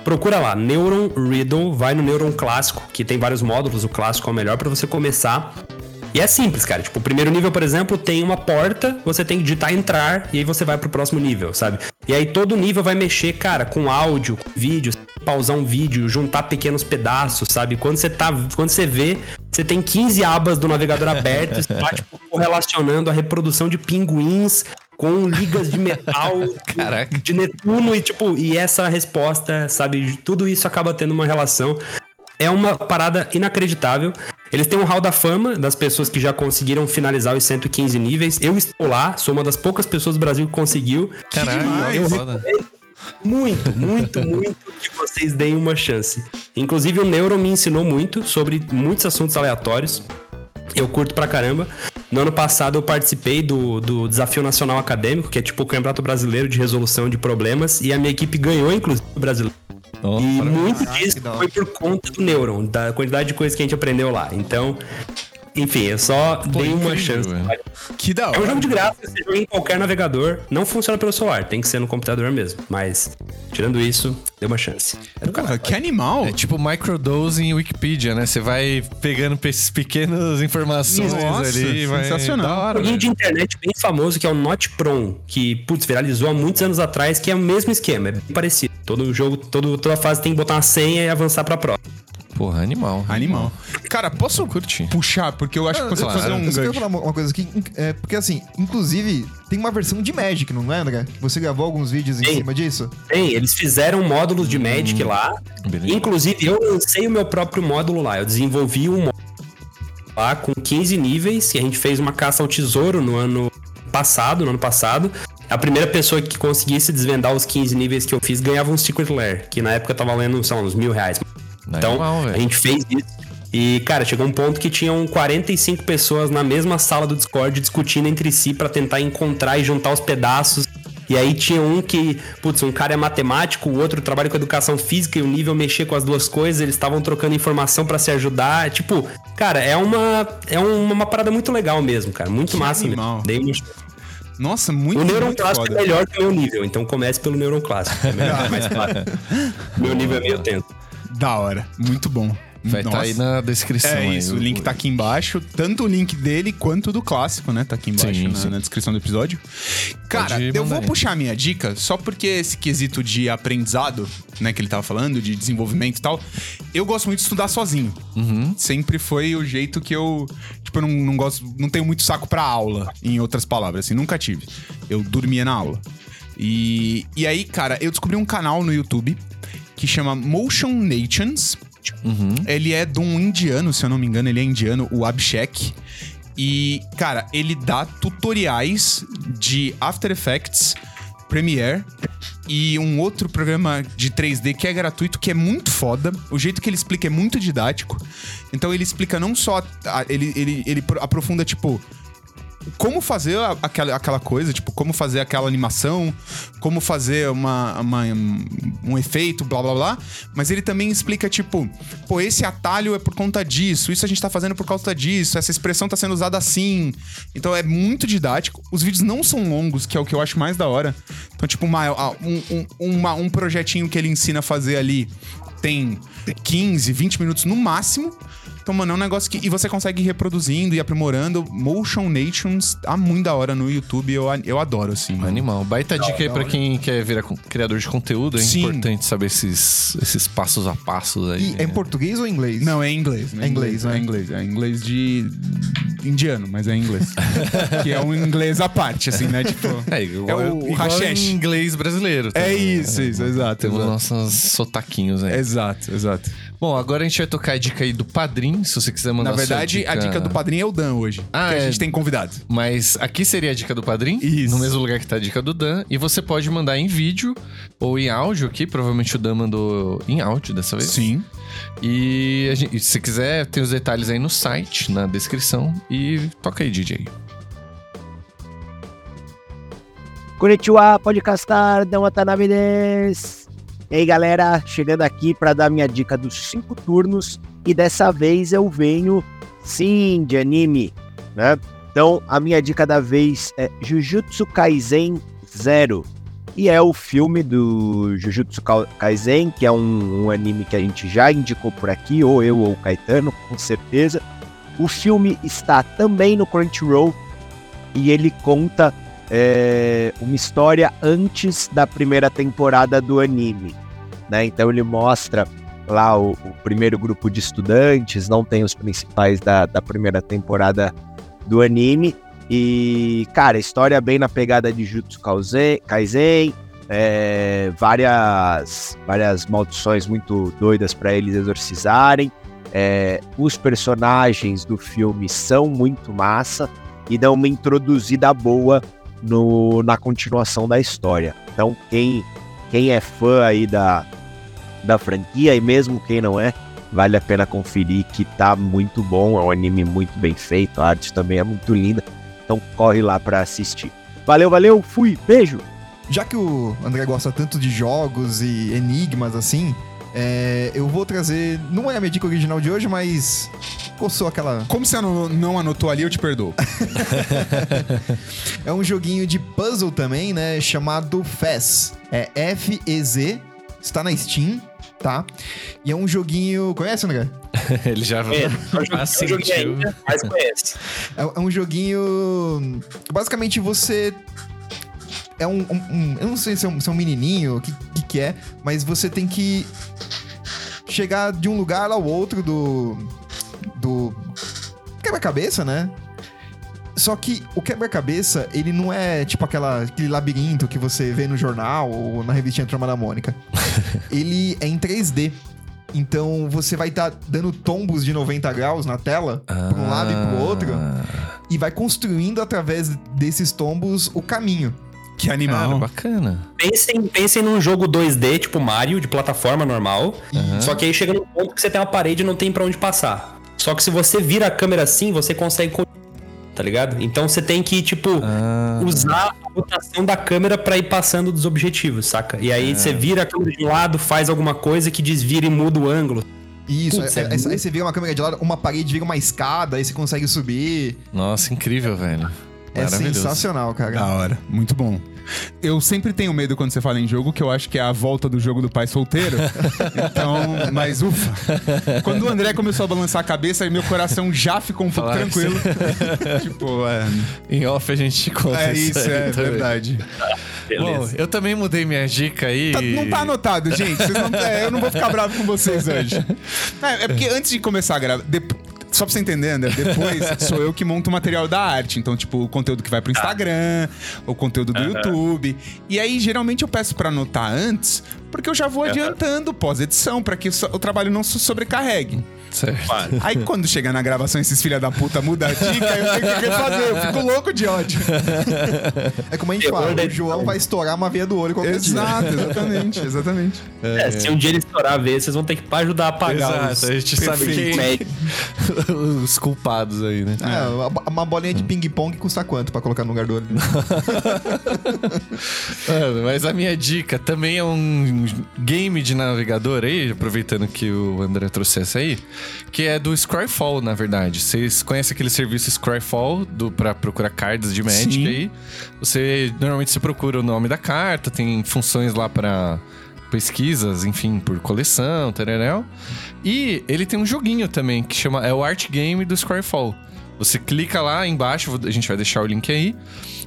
procura lá, Neuron Riddle, vai no Neuron clássico, que tem vários módulos, o clássico é o melhor pra você começar. E é simples, cara. Tipo, o primeiro nível, por exemplo, tem uma porta, você tem que digitar entrar e aí você vai pro próximo nível, sabe? E aí todo nível vai mexer, cara, com áudio, com vídeo, pausar um vídeo, juntar pequenos pedaços, sabe? Quando você tá, quando você vê, você tem 15 abas do navegador aberto, você tá tipo correlacionando a reprodução de pinguins com ligas de metal Caraca. de Netuno e tipo, e essa resposta, sabe, tudo isso acaba tendo uma relação é uma parada inacreditável. Eles têm um hall da fama das pessoas que já conseguiram finalizar os 115 níveis. Eu estou lá, sou uma das poucas pessoas do Brasil que conseguiu. Caralho, que foda. Muito, muito, muito que vocês deem uma chance. Inclusive, o Neuro me ensinou muito sobre muitos assuntos aleatórios. Eu curto pra caramba. No ano passado eu participei do, do Desafio Nacional Acadêmico, que é tipo o Campeonato Brasileiro de Resolução de Problemas, e a minha equipe ganhou, inclusive, o brasileiro. E muito Caraca, disso foi por conta do Neuron, da quantidade de coisas que a gente aprendeu lá. Então, enfim, eu só dei uma incrível, chance. velho. Que da É um hora. jogo de graça, você joga em qualquer navegador. Não funciona pelo celular, tem que ser no computador mesmo. Mas, tirando isso, deu uma chance. Cara, que animal. É tipo microdose em Wikipedia, né? Você vai pegando pe- essas pequenas informações Nossa, ali e vai... sensacional. Da Um hora, joguinho de internet bem famoso que é o Not Prom, que, putz, viralizou há muitos anos atrás, que é o mesmo esquema, é bem parecido. Todo jogo, todo, toda fase tem que botar uma senha e avançar pra próxima. Porra, animal. Animal. Cara, posso Curti. puxar? Porque eu acho que consigo eu- fazer um eu só gancho. falar uma uma coisa aqui, é, porque assim, inclusive, tem uma versão de Magic, não é, André? Você gravou alguns vídeos em Tem. cima disso? Tem, eles fizeram módulos de Magic lá. Beleza. Inclusive, eu lancei o meu próprio módulo lá. Eu desenvolvi um módulo lá com 15 níveis, que a gente fez uma caça ao tesouro no ano passado, no ano passado. A primeira pessoa que conseguisse desvendar os 15 níveis que eu fiz ganhava um Secret Lair, que na época tava valendo, sei lá, uns mil reais. Então, Animal, a gente fez isso. E, cara, chegou um ponto que tinham 45 pessoas na mesma sala do Discord discutindo entre si pra tentar encontrar e juntar os pedaços. E aí tinha um que, putz, um cara é matemático, o outro trabalha com educação física e o nível mexer com as duas coisas, eles estavam trocando informação pra se ajudar. Tipo, cara, é uma é uma, uma parada muito legal mesmo, cara, muito Que massa animal. mesmo. Dei uma- Nossa, muito, O Neuron muito Clássico foda. é melhor que o meu nível, então comece pelo Neuron Clássico, é melhor, mais claro. meu nível é meio tenso. Da hora. Muito bom. Vai estar Nossa. aí na descrição. É aí, isso, o link tá aqui embaixo. Tanto o link dele quanto do clássico, né? Tá aqui embaixo Sim, na, sim. na descrição do episódio. Cara, eu vou aí. puxar a minha dica só porque esse quesito de aprendizado, né, que ele tava falando, de desenvolvimento e tal, eu gosto muito de estudar sozinho. Uhum. Sempre foi o jeito que eu. Tipo, eu não, não gosto. Não tenho muito saco pra aula, em outras palavras, assim, nunca tive. Eu dormia na aula. E, e aí, cara, eu descobri um canal no YouTube que chama Motion Nations. Ele é de um indiano, se eu não me engano, ele é indiano, o Abhishek. E, cara, ele dá tutoriais de After Effects, Premiere e um outro programa de 3D que é gratuito, que é muito foda. O jeito que ele explica é muito didático. Então ele explica não só. ele, ele, ele pro- aprofunda, tipo. Como fazer aquela, aquela coisa, tipo, como fazer aquela animação, como fazer uma, uma- um efeito, blá blá blá. Mas ele também explica, tipo, pô, esse atalho é por conta disso, isso a gente tá fazendo por causa disso, essa expressão tá sendo usada assim. Então é muito didático. Os vídeos não são longos, que é o que eu acho mais da hora. Então, tipo, uma, um, um, uma- um projetinho que ele ensina a fazer ali tem 15, 20 minutos no máximo. Então, mano, é um negócio que. E você consegue ir reproduzindo e aprimorando. Motion Nations tá muito da hora no YouTube. Eu, eu adoro, assim. mano. Animal. Baita dica aí pra quem quer virar criador de conteúdo. É Sim. importante saber esses, esses passos a passos aí. E é em português ou em inglês? Não, é em inglês. né? É inglês, né? É inglês. É inglês de. indiano, mas é em inglês. que é um inglês à parte, assim, né? Tipo. É, igual, é o, o inglês brasileiro. É também, isso, né? isso, exato. Temos exato. nossos sotaquinhos aí. Exato, exato. Bom, agora a gente vai tocar a dica aí do padrinho, se você quiser mandar Na sua verdade, a dica do padrinho é o Dan hoje. Ah, que a é. gente tem convidado. Mas aqui seria a dica do padrinho, Isso. no mesmo lugar que tá a dica do Dan. E você pode mandar em vídeo ou em áudio aqui. Provavelmente o Dan mandou em áudio dessa vez. Sim. E a gente- se quiser, tem os detalhes aí no site, na descrição. E toca aí, DJ. Konnichiwa, podcastar, Dão Watanabe desu. E aí, galera, chegando aqui para dar minha dica dos cinco turnos. E dessa vez eu venho, sim, de anime, né? Então, a minha dica da vez é Jujutsu Kaisen Zero. E é o filme do Jujutsu Ka- Kaisen, que é um, um anime que a gente já indicou por aqui, ou eu ou o Caetano, com certeza. O filme está também no Crunchyroll e ele conta é, uma história antes da primeira temporada do anime. Né? Então ele mostra lá o, o primeiro grupo de estudantes, não tem os principais da, da primeira temporada do anime. E, cara, história bem na pegada de Jutsu Kaisen, é, várias, várias maldições muito doidas para eles exorcizarem. É, os personagens do filme são muito massa e dão uma introduzida boa no, na continuação da história. Então, quem, quem é fã aí da, da franquia, e mesmo quem não é, vale a pena conferir que tá muito bom. É um anime muito bem feito, a arte também é muito linda. Então, corre lá pra assistir. Valeu, valeu, fui, beijo! Já que o André gosta tanto de jogos e enigmas assim, é, eu vou trazer. Não é a minha dica original de hoje, mas. Coçou aquela. Como você não não anotou ali, eu te perdoo. É um joguinho de puzzle também, né? Chamado Fez. É F-E-Z. Está na Steam, tá? E é um joguinho. Conhece, André? Ele já É, Ah, eu joguei sentiu. ainda, mas conhece. É, é um joguinho. Basicamente você. É um. um- um- eu não sei se é um, se é um menininho, o que, que, que é, mas você tem que chegar de um lugar ao outro do. Do. Quebra-cabeça, né? Só que o quebra-cabeça, ele não é tipo aquela, aquele labirinto que você vê no jornal ou na revistinha Turma da Mônica. ele é em 3D. Então você vai estar dando tombos de 90 graus na tela, pra um lado e pro outro, e vai construindo através desses tombos o caminho. Que Cara, animal. bacana. Pensem, pensem num jogo 2D, tipo Mario, de plataforma normal. Uhum. Só que aí chega num ponto que você tem uma parede e não tem pra onde passar. Só que se você vira a câmera assim, você consegue. con- Tá ligado? Então você tem que, tipo, Ah, usar a rotação da câmera pra ir passando dos objetivos, saca? E aí você vira a câmera de lado, faz alguma coisa que desvira e muda o ângulo. Isso, Putz, aí, é aí- muito- aí você vira uma câmera de lado, uma parede vira uma escada, aí você consegue subir. nossa, incrível, velho. É sensacional, cara. Da hora, muito bom. Eu sempre tenho medo quando você fala em jogo, que eu acho que é a volta do jogo do pai solteiro. então, mas ufa. Quando o André começou a balançar a cabeça, aí meu coração já ficou um pouco Falar tranquilo. tipo, é, Em off a gente conta é isso, aí é também. verdade. Bom, eu também mudei minha dica aí. Tá- não tá anotado, gente. Vocês não- é, eu não vou ficar bravo com vocês hoje. É, é porque antes de começar a gravar. dep- Só pra você entender, André, depois sou eu que monto o material da arte. Então, tipo, o conteúdo que vai pro Instagram, o conteúdo do YouTube. E aí, geralmente, eu peço pra anotar antes, porque eu já vou adiantando pós-edição, pra que o trabalho não se sobrecarregue. Certo. Aí quando chega na gravação, esses filha da puta mudam a dica, eu tenho que refazer, eu fico louco de ódio. É como a gente fala, o João vai estourar uma veia do olho qualquer dia. Exato, exatamente, exatamente. É, se um dia ele estourar a vez, vocês vão ter que ajudar a apagar os... Exato, a gente sabe quem... Os culpados aí, né? É, uma- uma bolinha de ping-pong custa quanto pra colocar no lugar do olho? Mano, mas a minha dica também é um game de navegador aí, aproveitando que o André trouxe essa aí, que é do Scryfall, na verdade. Vocês conhecem aquele serviço Scryfall do, pra procurar cards de Magic Sim. aí? Você normalmente você procura o nome da carta, tem funções lá pra pesquisas, enfim, por coleção, tereréu. E ele tem um joguinho também que chama é o Art Game do Scryfall. Você clica lá embaixo, a gente vai deixar o link aí.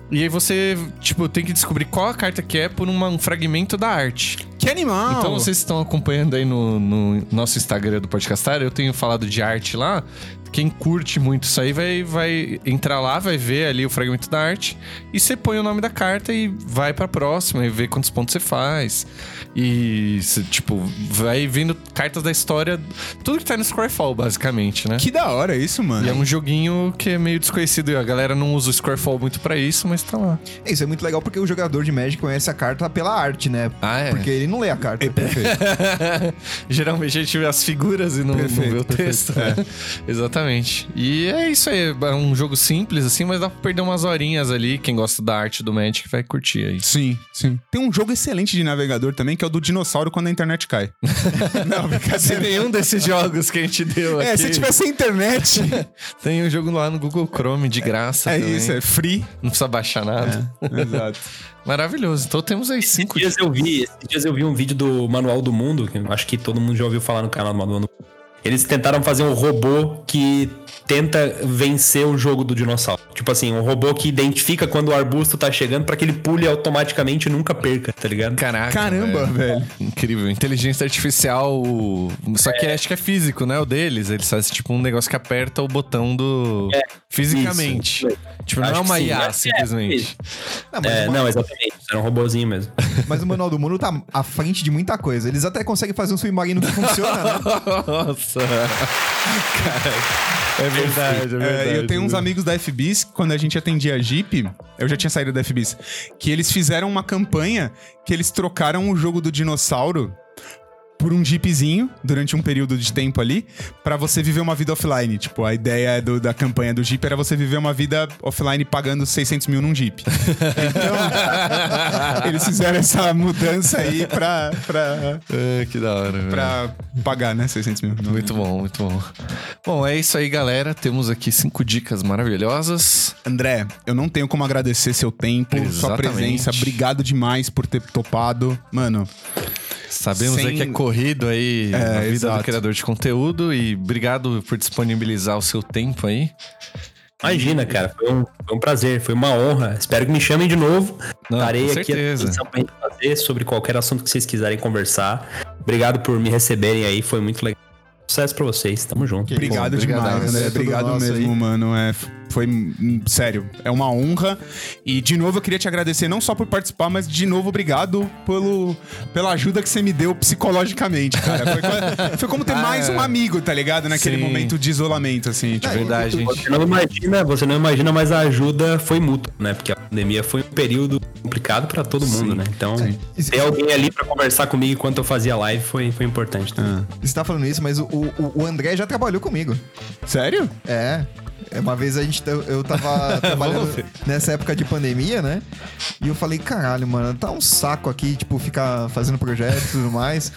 E aí você, tipo, tem que descobrir qual a carta que é por uma- um fragmento da arte. Que animal! Então vocês estão acompanhando aí no, no nosso Instagram do Podcastar, eu tenho falado de arte lá. Quem curte muito isso aí vai, vai entrar lá, vai ver ali o fragmento da arte e você põe o nome da carta e vai pra próxima e vê quantos pontos você faz. E, você, tipo, vai vendo cartas da história, tudo que tá no Scryfall, basicamente, né? Que da hora isso, mano. E é um joguinho que é meio desconhecido e a galera não usa o Scryfall muito pra isso, mas tá lá. Isso é muito legal porque o jogador de Magic conhece a carta pela arte, né? Ah, é? Porque ele não lê a carta. Geralmente a gente vê as figuras e não, não Perfeito, vê o texto. né? Exatamente. E é isso aí. É um jogo simples, assim, mas dá pra perder umas horinhas ali. Quem gosta da arte do Magic vai curtir aí. Sim, sim. Tem um jogo excelente de navegador também, que é o do dinossauro quando a internet cai. não, Se brincadeira. nenhum desses jogos que a gente deu aqui. É, se tiver sem internet, Tem um jogo lá no Google Chrome de graça. é também. isso, é free. Não precisa baixar nada. Exato. Maravilhoso. Então temos aí cinco. Esses dias eu vi, esses dias eu vi um vídeo do Manual do Mundo, que acho que todo mundo já ouviu falar no canal do Manual do Mundo. Eles tentaram fazer um robô que tenta vencer o jogo do dinossauro. Tipo assim, um robô que identifica quando o arbusto tá chegando pra que ele pule automaticamente e nunca perca, tá ligado? Caraca. Caramba, velho. Incrível. Inteligência artificial. Só que acho que é físico, né? O deles. Eles fazem tipo um negócio que aperta o botão do. Fisicamente. isso. Tipo, não Acho é uma. IA, É, simplesmente. Ah, mas, É, o, não, exatamente. Era um robôzinho mesmo. mas o Manual do Mundo tá à frente de muita coisa. Eles até conseguem fazer um submarino que funciona, né? Nossa. Cara, é verdade, é É, verdade. eu tenho uns amigos da FBIS, quando a gente atendia a Jeep, eu já tinha saído da FBIS, que eles fizeram uma campanha que eles trocaram o jogo do dinossauro por um jeepzinho durante um período de tempo ali pra você viver uma vida offline. Tipo, a ideia do- da campanha do Jeep era você viver uma vida offline pagando 600 mil num Jeep. Então, eles fizeram essa mudança aí pra, pra, É, que da hora, velho. pra pagar, né? 600 mil. Muito bom, muito bom. Bom, é isso aí, galera. Temos aqui cinco dicas maravilhosas. André, eu não tenho como agradecer seu tempo, sua Exatamente. presença. Obrigado demais por ter topado. Mano, Sabemos Sem- aí que é corrido aí É, a vida exato. do criador de conteúdo e obrigado por disponibilizar o seu tempo aí. Imagina, cara. Foi um, foi um prazer, foi uma honra. Espero que me chamem de novo. Não, Estarei aqui à certeza. disposição pra gente fazer sobre qualquer assunto que vocês quiserem conversar. Obrigado por me receberem aí, foi muito legal. Sucesso pra vocês, tamo junto. obrigado bom, demais. É tudo Obrigado mesmo, aí. mano. É, foi hum, sério, é uma honra. E de novo eu queria te agradecer não só por participar, mas de novo obrigado pelo, pela ajuda que você me deu psicologicamente, cara. Foi, foi como ter Ah, mais um é. amigo, tá ligado? Naquele Sim. momento de isolamento, assim. Tipo, Verdade, gente. Você não imagina, você não imagina, mas a ajuda foi mútua, né? Porque a pandemia foi um período complicado pra todo mundo, né? Então, Isso- ter alguém ali pra conversar comigo enquanto eu fazia live foi, foi importante também. Você tá falando isso, mas o, o, o André já trabalhou comigo. sério? É. É, Uma vez a gente, tá- eu tava trabalhando nessa época de pandemia, né? E eu falei, caralho, mano, tá um saco aqui, tipo, ficar fazendo projetos e tudo mais.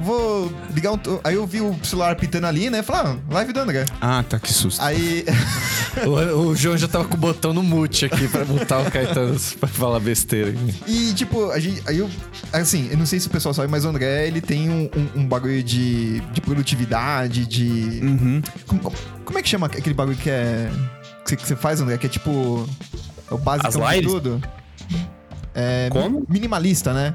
Vou ligar um. Aí eu vi o celular pitando ali, né? Falei, ah, live do André. Ah, tá, que susto. Aí. O, o João já tava com o botão no mute aqui pra botar o Caetano pra falar besteira. E, tipo, a gente. Aí eu. Assim, eu não sei se o pessoal sabe, mas o André, ele tem um, um, um bagulho de, de produtividade, de. Uhum. Como, como é que chama aquele bagulho que é. Que você- que você faz, André? Que é tipo. É o básico As de lives? tudo. É. Como? Minimalista, né?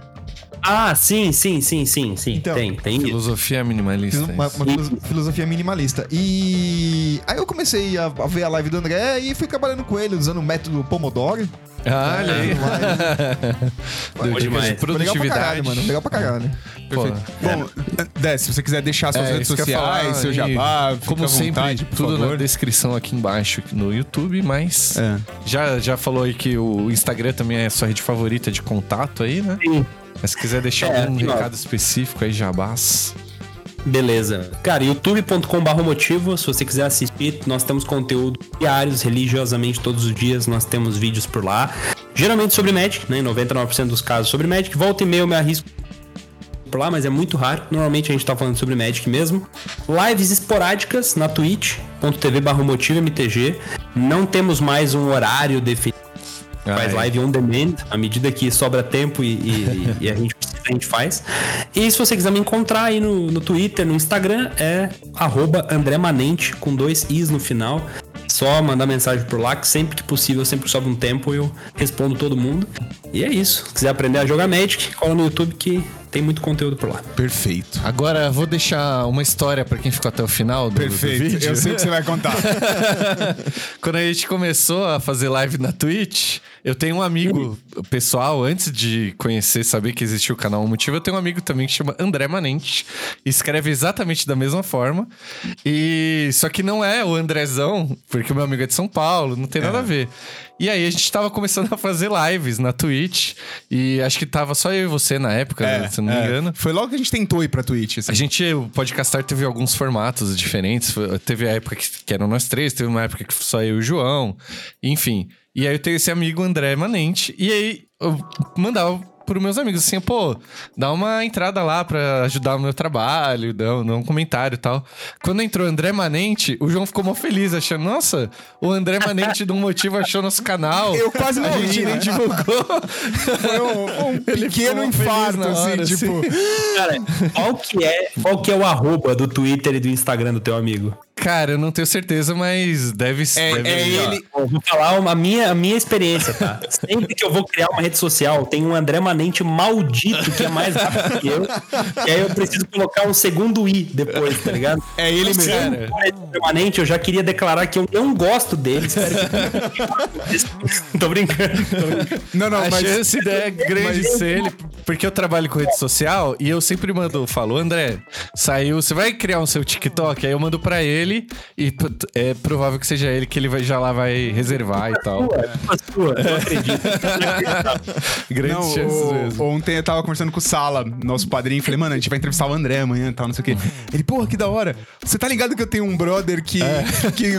Ah, sim, sim, sim, sim, sim. Então, tem, tem isso. Filosofia minimalista. Fiz uma, uma filoso- filosofia minimalista. E aí eu comecei a, a ver a live do André e fui trabalhando com ele, usando o método Pomodoro. Ah, olha aí. Deu dicas demais. de Foi legal pra produtividade. caralho, mano. Legal pra caralho. Perfeito. Bom, Dé, se você quiser deixar suas É, redes isso que eu ia sociais, falar, seu e, jabá, fica Como à sempre, vontade, por tudo na favor. descrição aqui embaixo no YouTube, mas É. já, já falou aí que o Instagram também é a sua rede favorita de contato aí, né? Sim. Mas se quiser deixar É, algum ó. recado específico aí, jabás. Beleza. Cara, youtube.com.br motivo, se você quiser assistir, nós temos conteúdo diários, religiosamente todos os dias, nós temos vídeos por lá. Geralmente sobre Magic, né? Em 99% dos casos sobre Magic. Volta e meia eu me arrisco por lá, mas é muito raro. Normalmente a gente tá falando sobre Magic mesmo. Lives esporádicas na twitch.tv barra motivo MTG. Não temos mais um horário definido. Faz Ah, é. live on demand, à medida que sobra tempo e, e- e a gente precisa, a gente faz. E se você quiser me encontrar aí no, no Twitter, no Instagram, é arroba André Manente, com dois Is no final. Só mandar mensagem por lá, que sempre que possível, sempre que sobra um tempo, eu respondo todo mundo. E é isso. Se quiser aprender a jogar Magic, cola no YouTube que tem muito conteúdo por lá. Perfeito. Agora vou deixar uma história pra quem ficou até o final do, do Perfeito. vídeo. Eu sei o que você vai contar. Quando a gente começou a fazer live na Twitch, eu tenho um amigo pessoal, antes de conhecer, saber que existia o canal Um Motivo, eu tenho um amigo também que chama André Manente. Escreve exatamente da mesma forma. E só que não é o Andrezão, porque o meu amigo é de São Paulo, não tem nada a ver. E aí a gente tava começando a fazer lives na Twitch. E acho que tava só eu e você na época, né, se não me é. engano. Foi logo que a gente tentou ir pra Twitch. assim. A gente, o Podcastar teve alguns formatos diferentes. Teve a época que, que eram nós três, teve uma época que só eu e o João, enfim. E aí eu tenho esse amigo André Manente, e aí eu mandava pros meus amigos assim, pô, dá uma entrada lá pra ajudar o meu trabalho, dá um, dá um comentário e tal. Quando entrou André Manente, o João ficou mó feliz, achando, nossa, o André Manente, de um motivo, achou nosso canal. Eu quase A morri, gente nem né? divulgou. Foi um, um Ele pequeno ficou feliz infarto, na assim, hora, tipo... Cara, qual que é, qual que é o arroba do Twitter e do Instagram do teu amigo? Cara, eu não tenho certeza, mas deve ser. É, deve- é ele... Vou falar uma, a, minha, a minha experiência, tá? Sempre que eu vou criar uma rede social, tem um André Manente maldito que é mais rápido que eu. E aí eu preciso colocar um segundo I depois, tá ligado? É ele mesmo. eu for esse André Manente, eu já queria declarar que eu não gosto dele. Espero que... tô brincando, tô brincando. Não, não, a mas... chance é grande de ser ele, porque eu trabalho com rede social e eu sempre mando, falo, André, saiu, você vai criar um seu TikTok? Aí eu mando pra ele e é provável que seja ele que ele vai, já lá vai reservar e tal. Pô, é sua, eu acredito. Grandes Não, chances o- mesmo. ontem eu tava conversando com o Sala, nosso padrinho, falei, mano, a gente vai entrevistar o André amanhã e tal, não sei o quê. Ele, porra, que da hora. Você tá ligado que eu tenho um brother que. que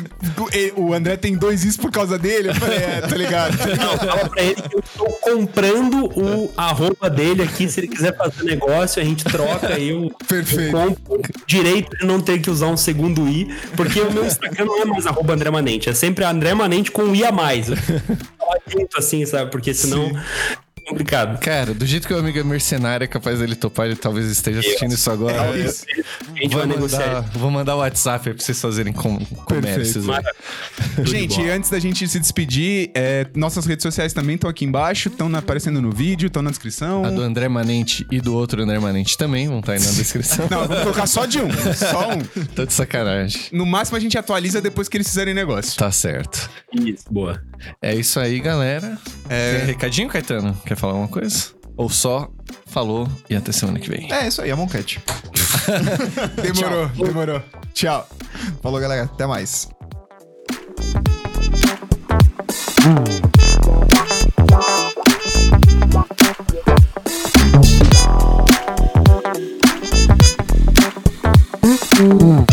o- o André tem dois is por causa dele? Eu falei, é, tá ligado? Não, fala pra ele que eu tô comprando o arroba dele aqui. Se ele quiser fazer negócio, a gente troca e eu, Perfeito. eu o direito de não ter que usar um segundo I. Porque o meu Instagram não é mais arroba André Manente, é sempre André Manente com um I a mais. Eu assim, sabe? Porque senão é complicado. Cara, do jeito que o amigo é mercenário, é capaz dele topar, ele talvez esteja assistindo isso agora. É, gente Vou mandar, vou mandar o WhatsApp aí pra vocês fazerem com, comércios. aí. Gente, antes da gente se despedir, é, nossas redes sociais também estão aqui embaixo, estão aparecendo no vídeo, estão na descrição. A do André Manente e do outro André Manente também vão estar aí na descrição. Não, vamos colocar só de um. Só um. Tô de sacanagem. No máximo a gente atualiza depois que eles fizerem negócio. Tá certo. Isso, boa. É isso aí, galera. É. Tem recadinho, Caetano? Quer falar alguma coisa? Ou só falou e até semana que vem. É isso aí, a Moncat. Demorou, demorou. Tchau. Falou, galera. Até mais. Thank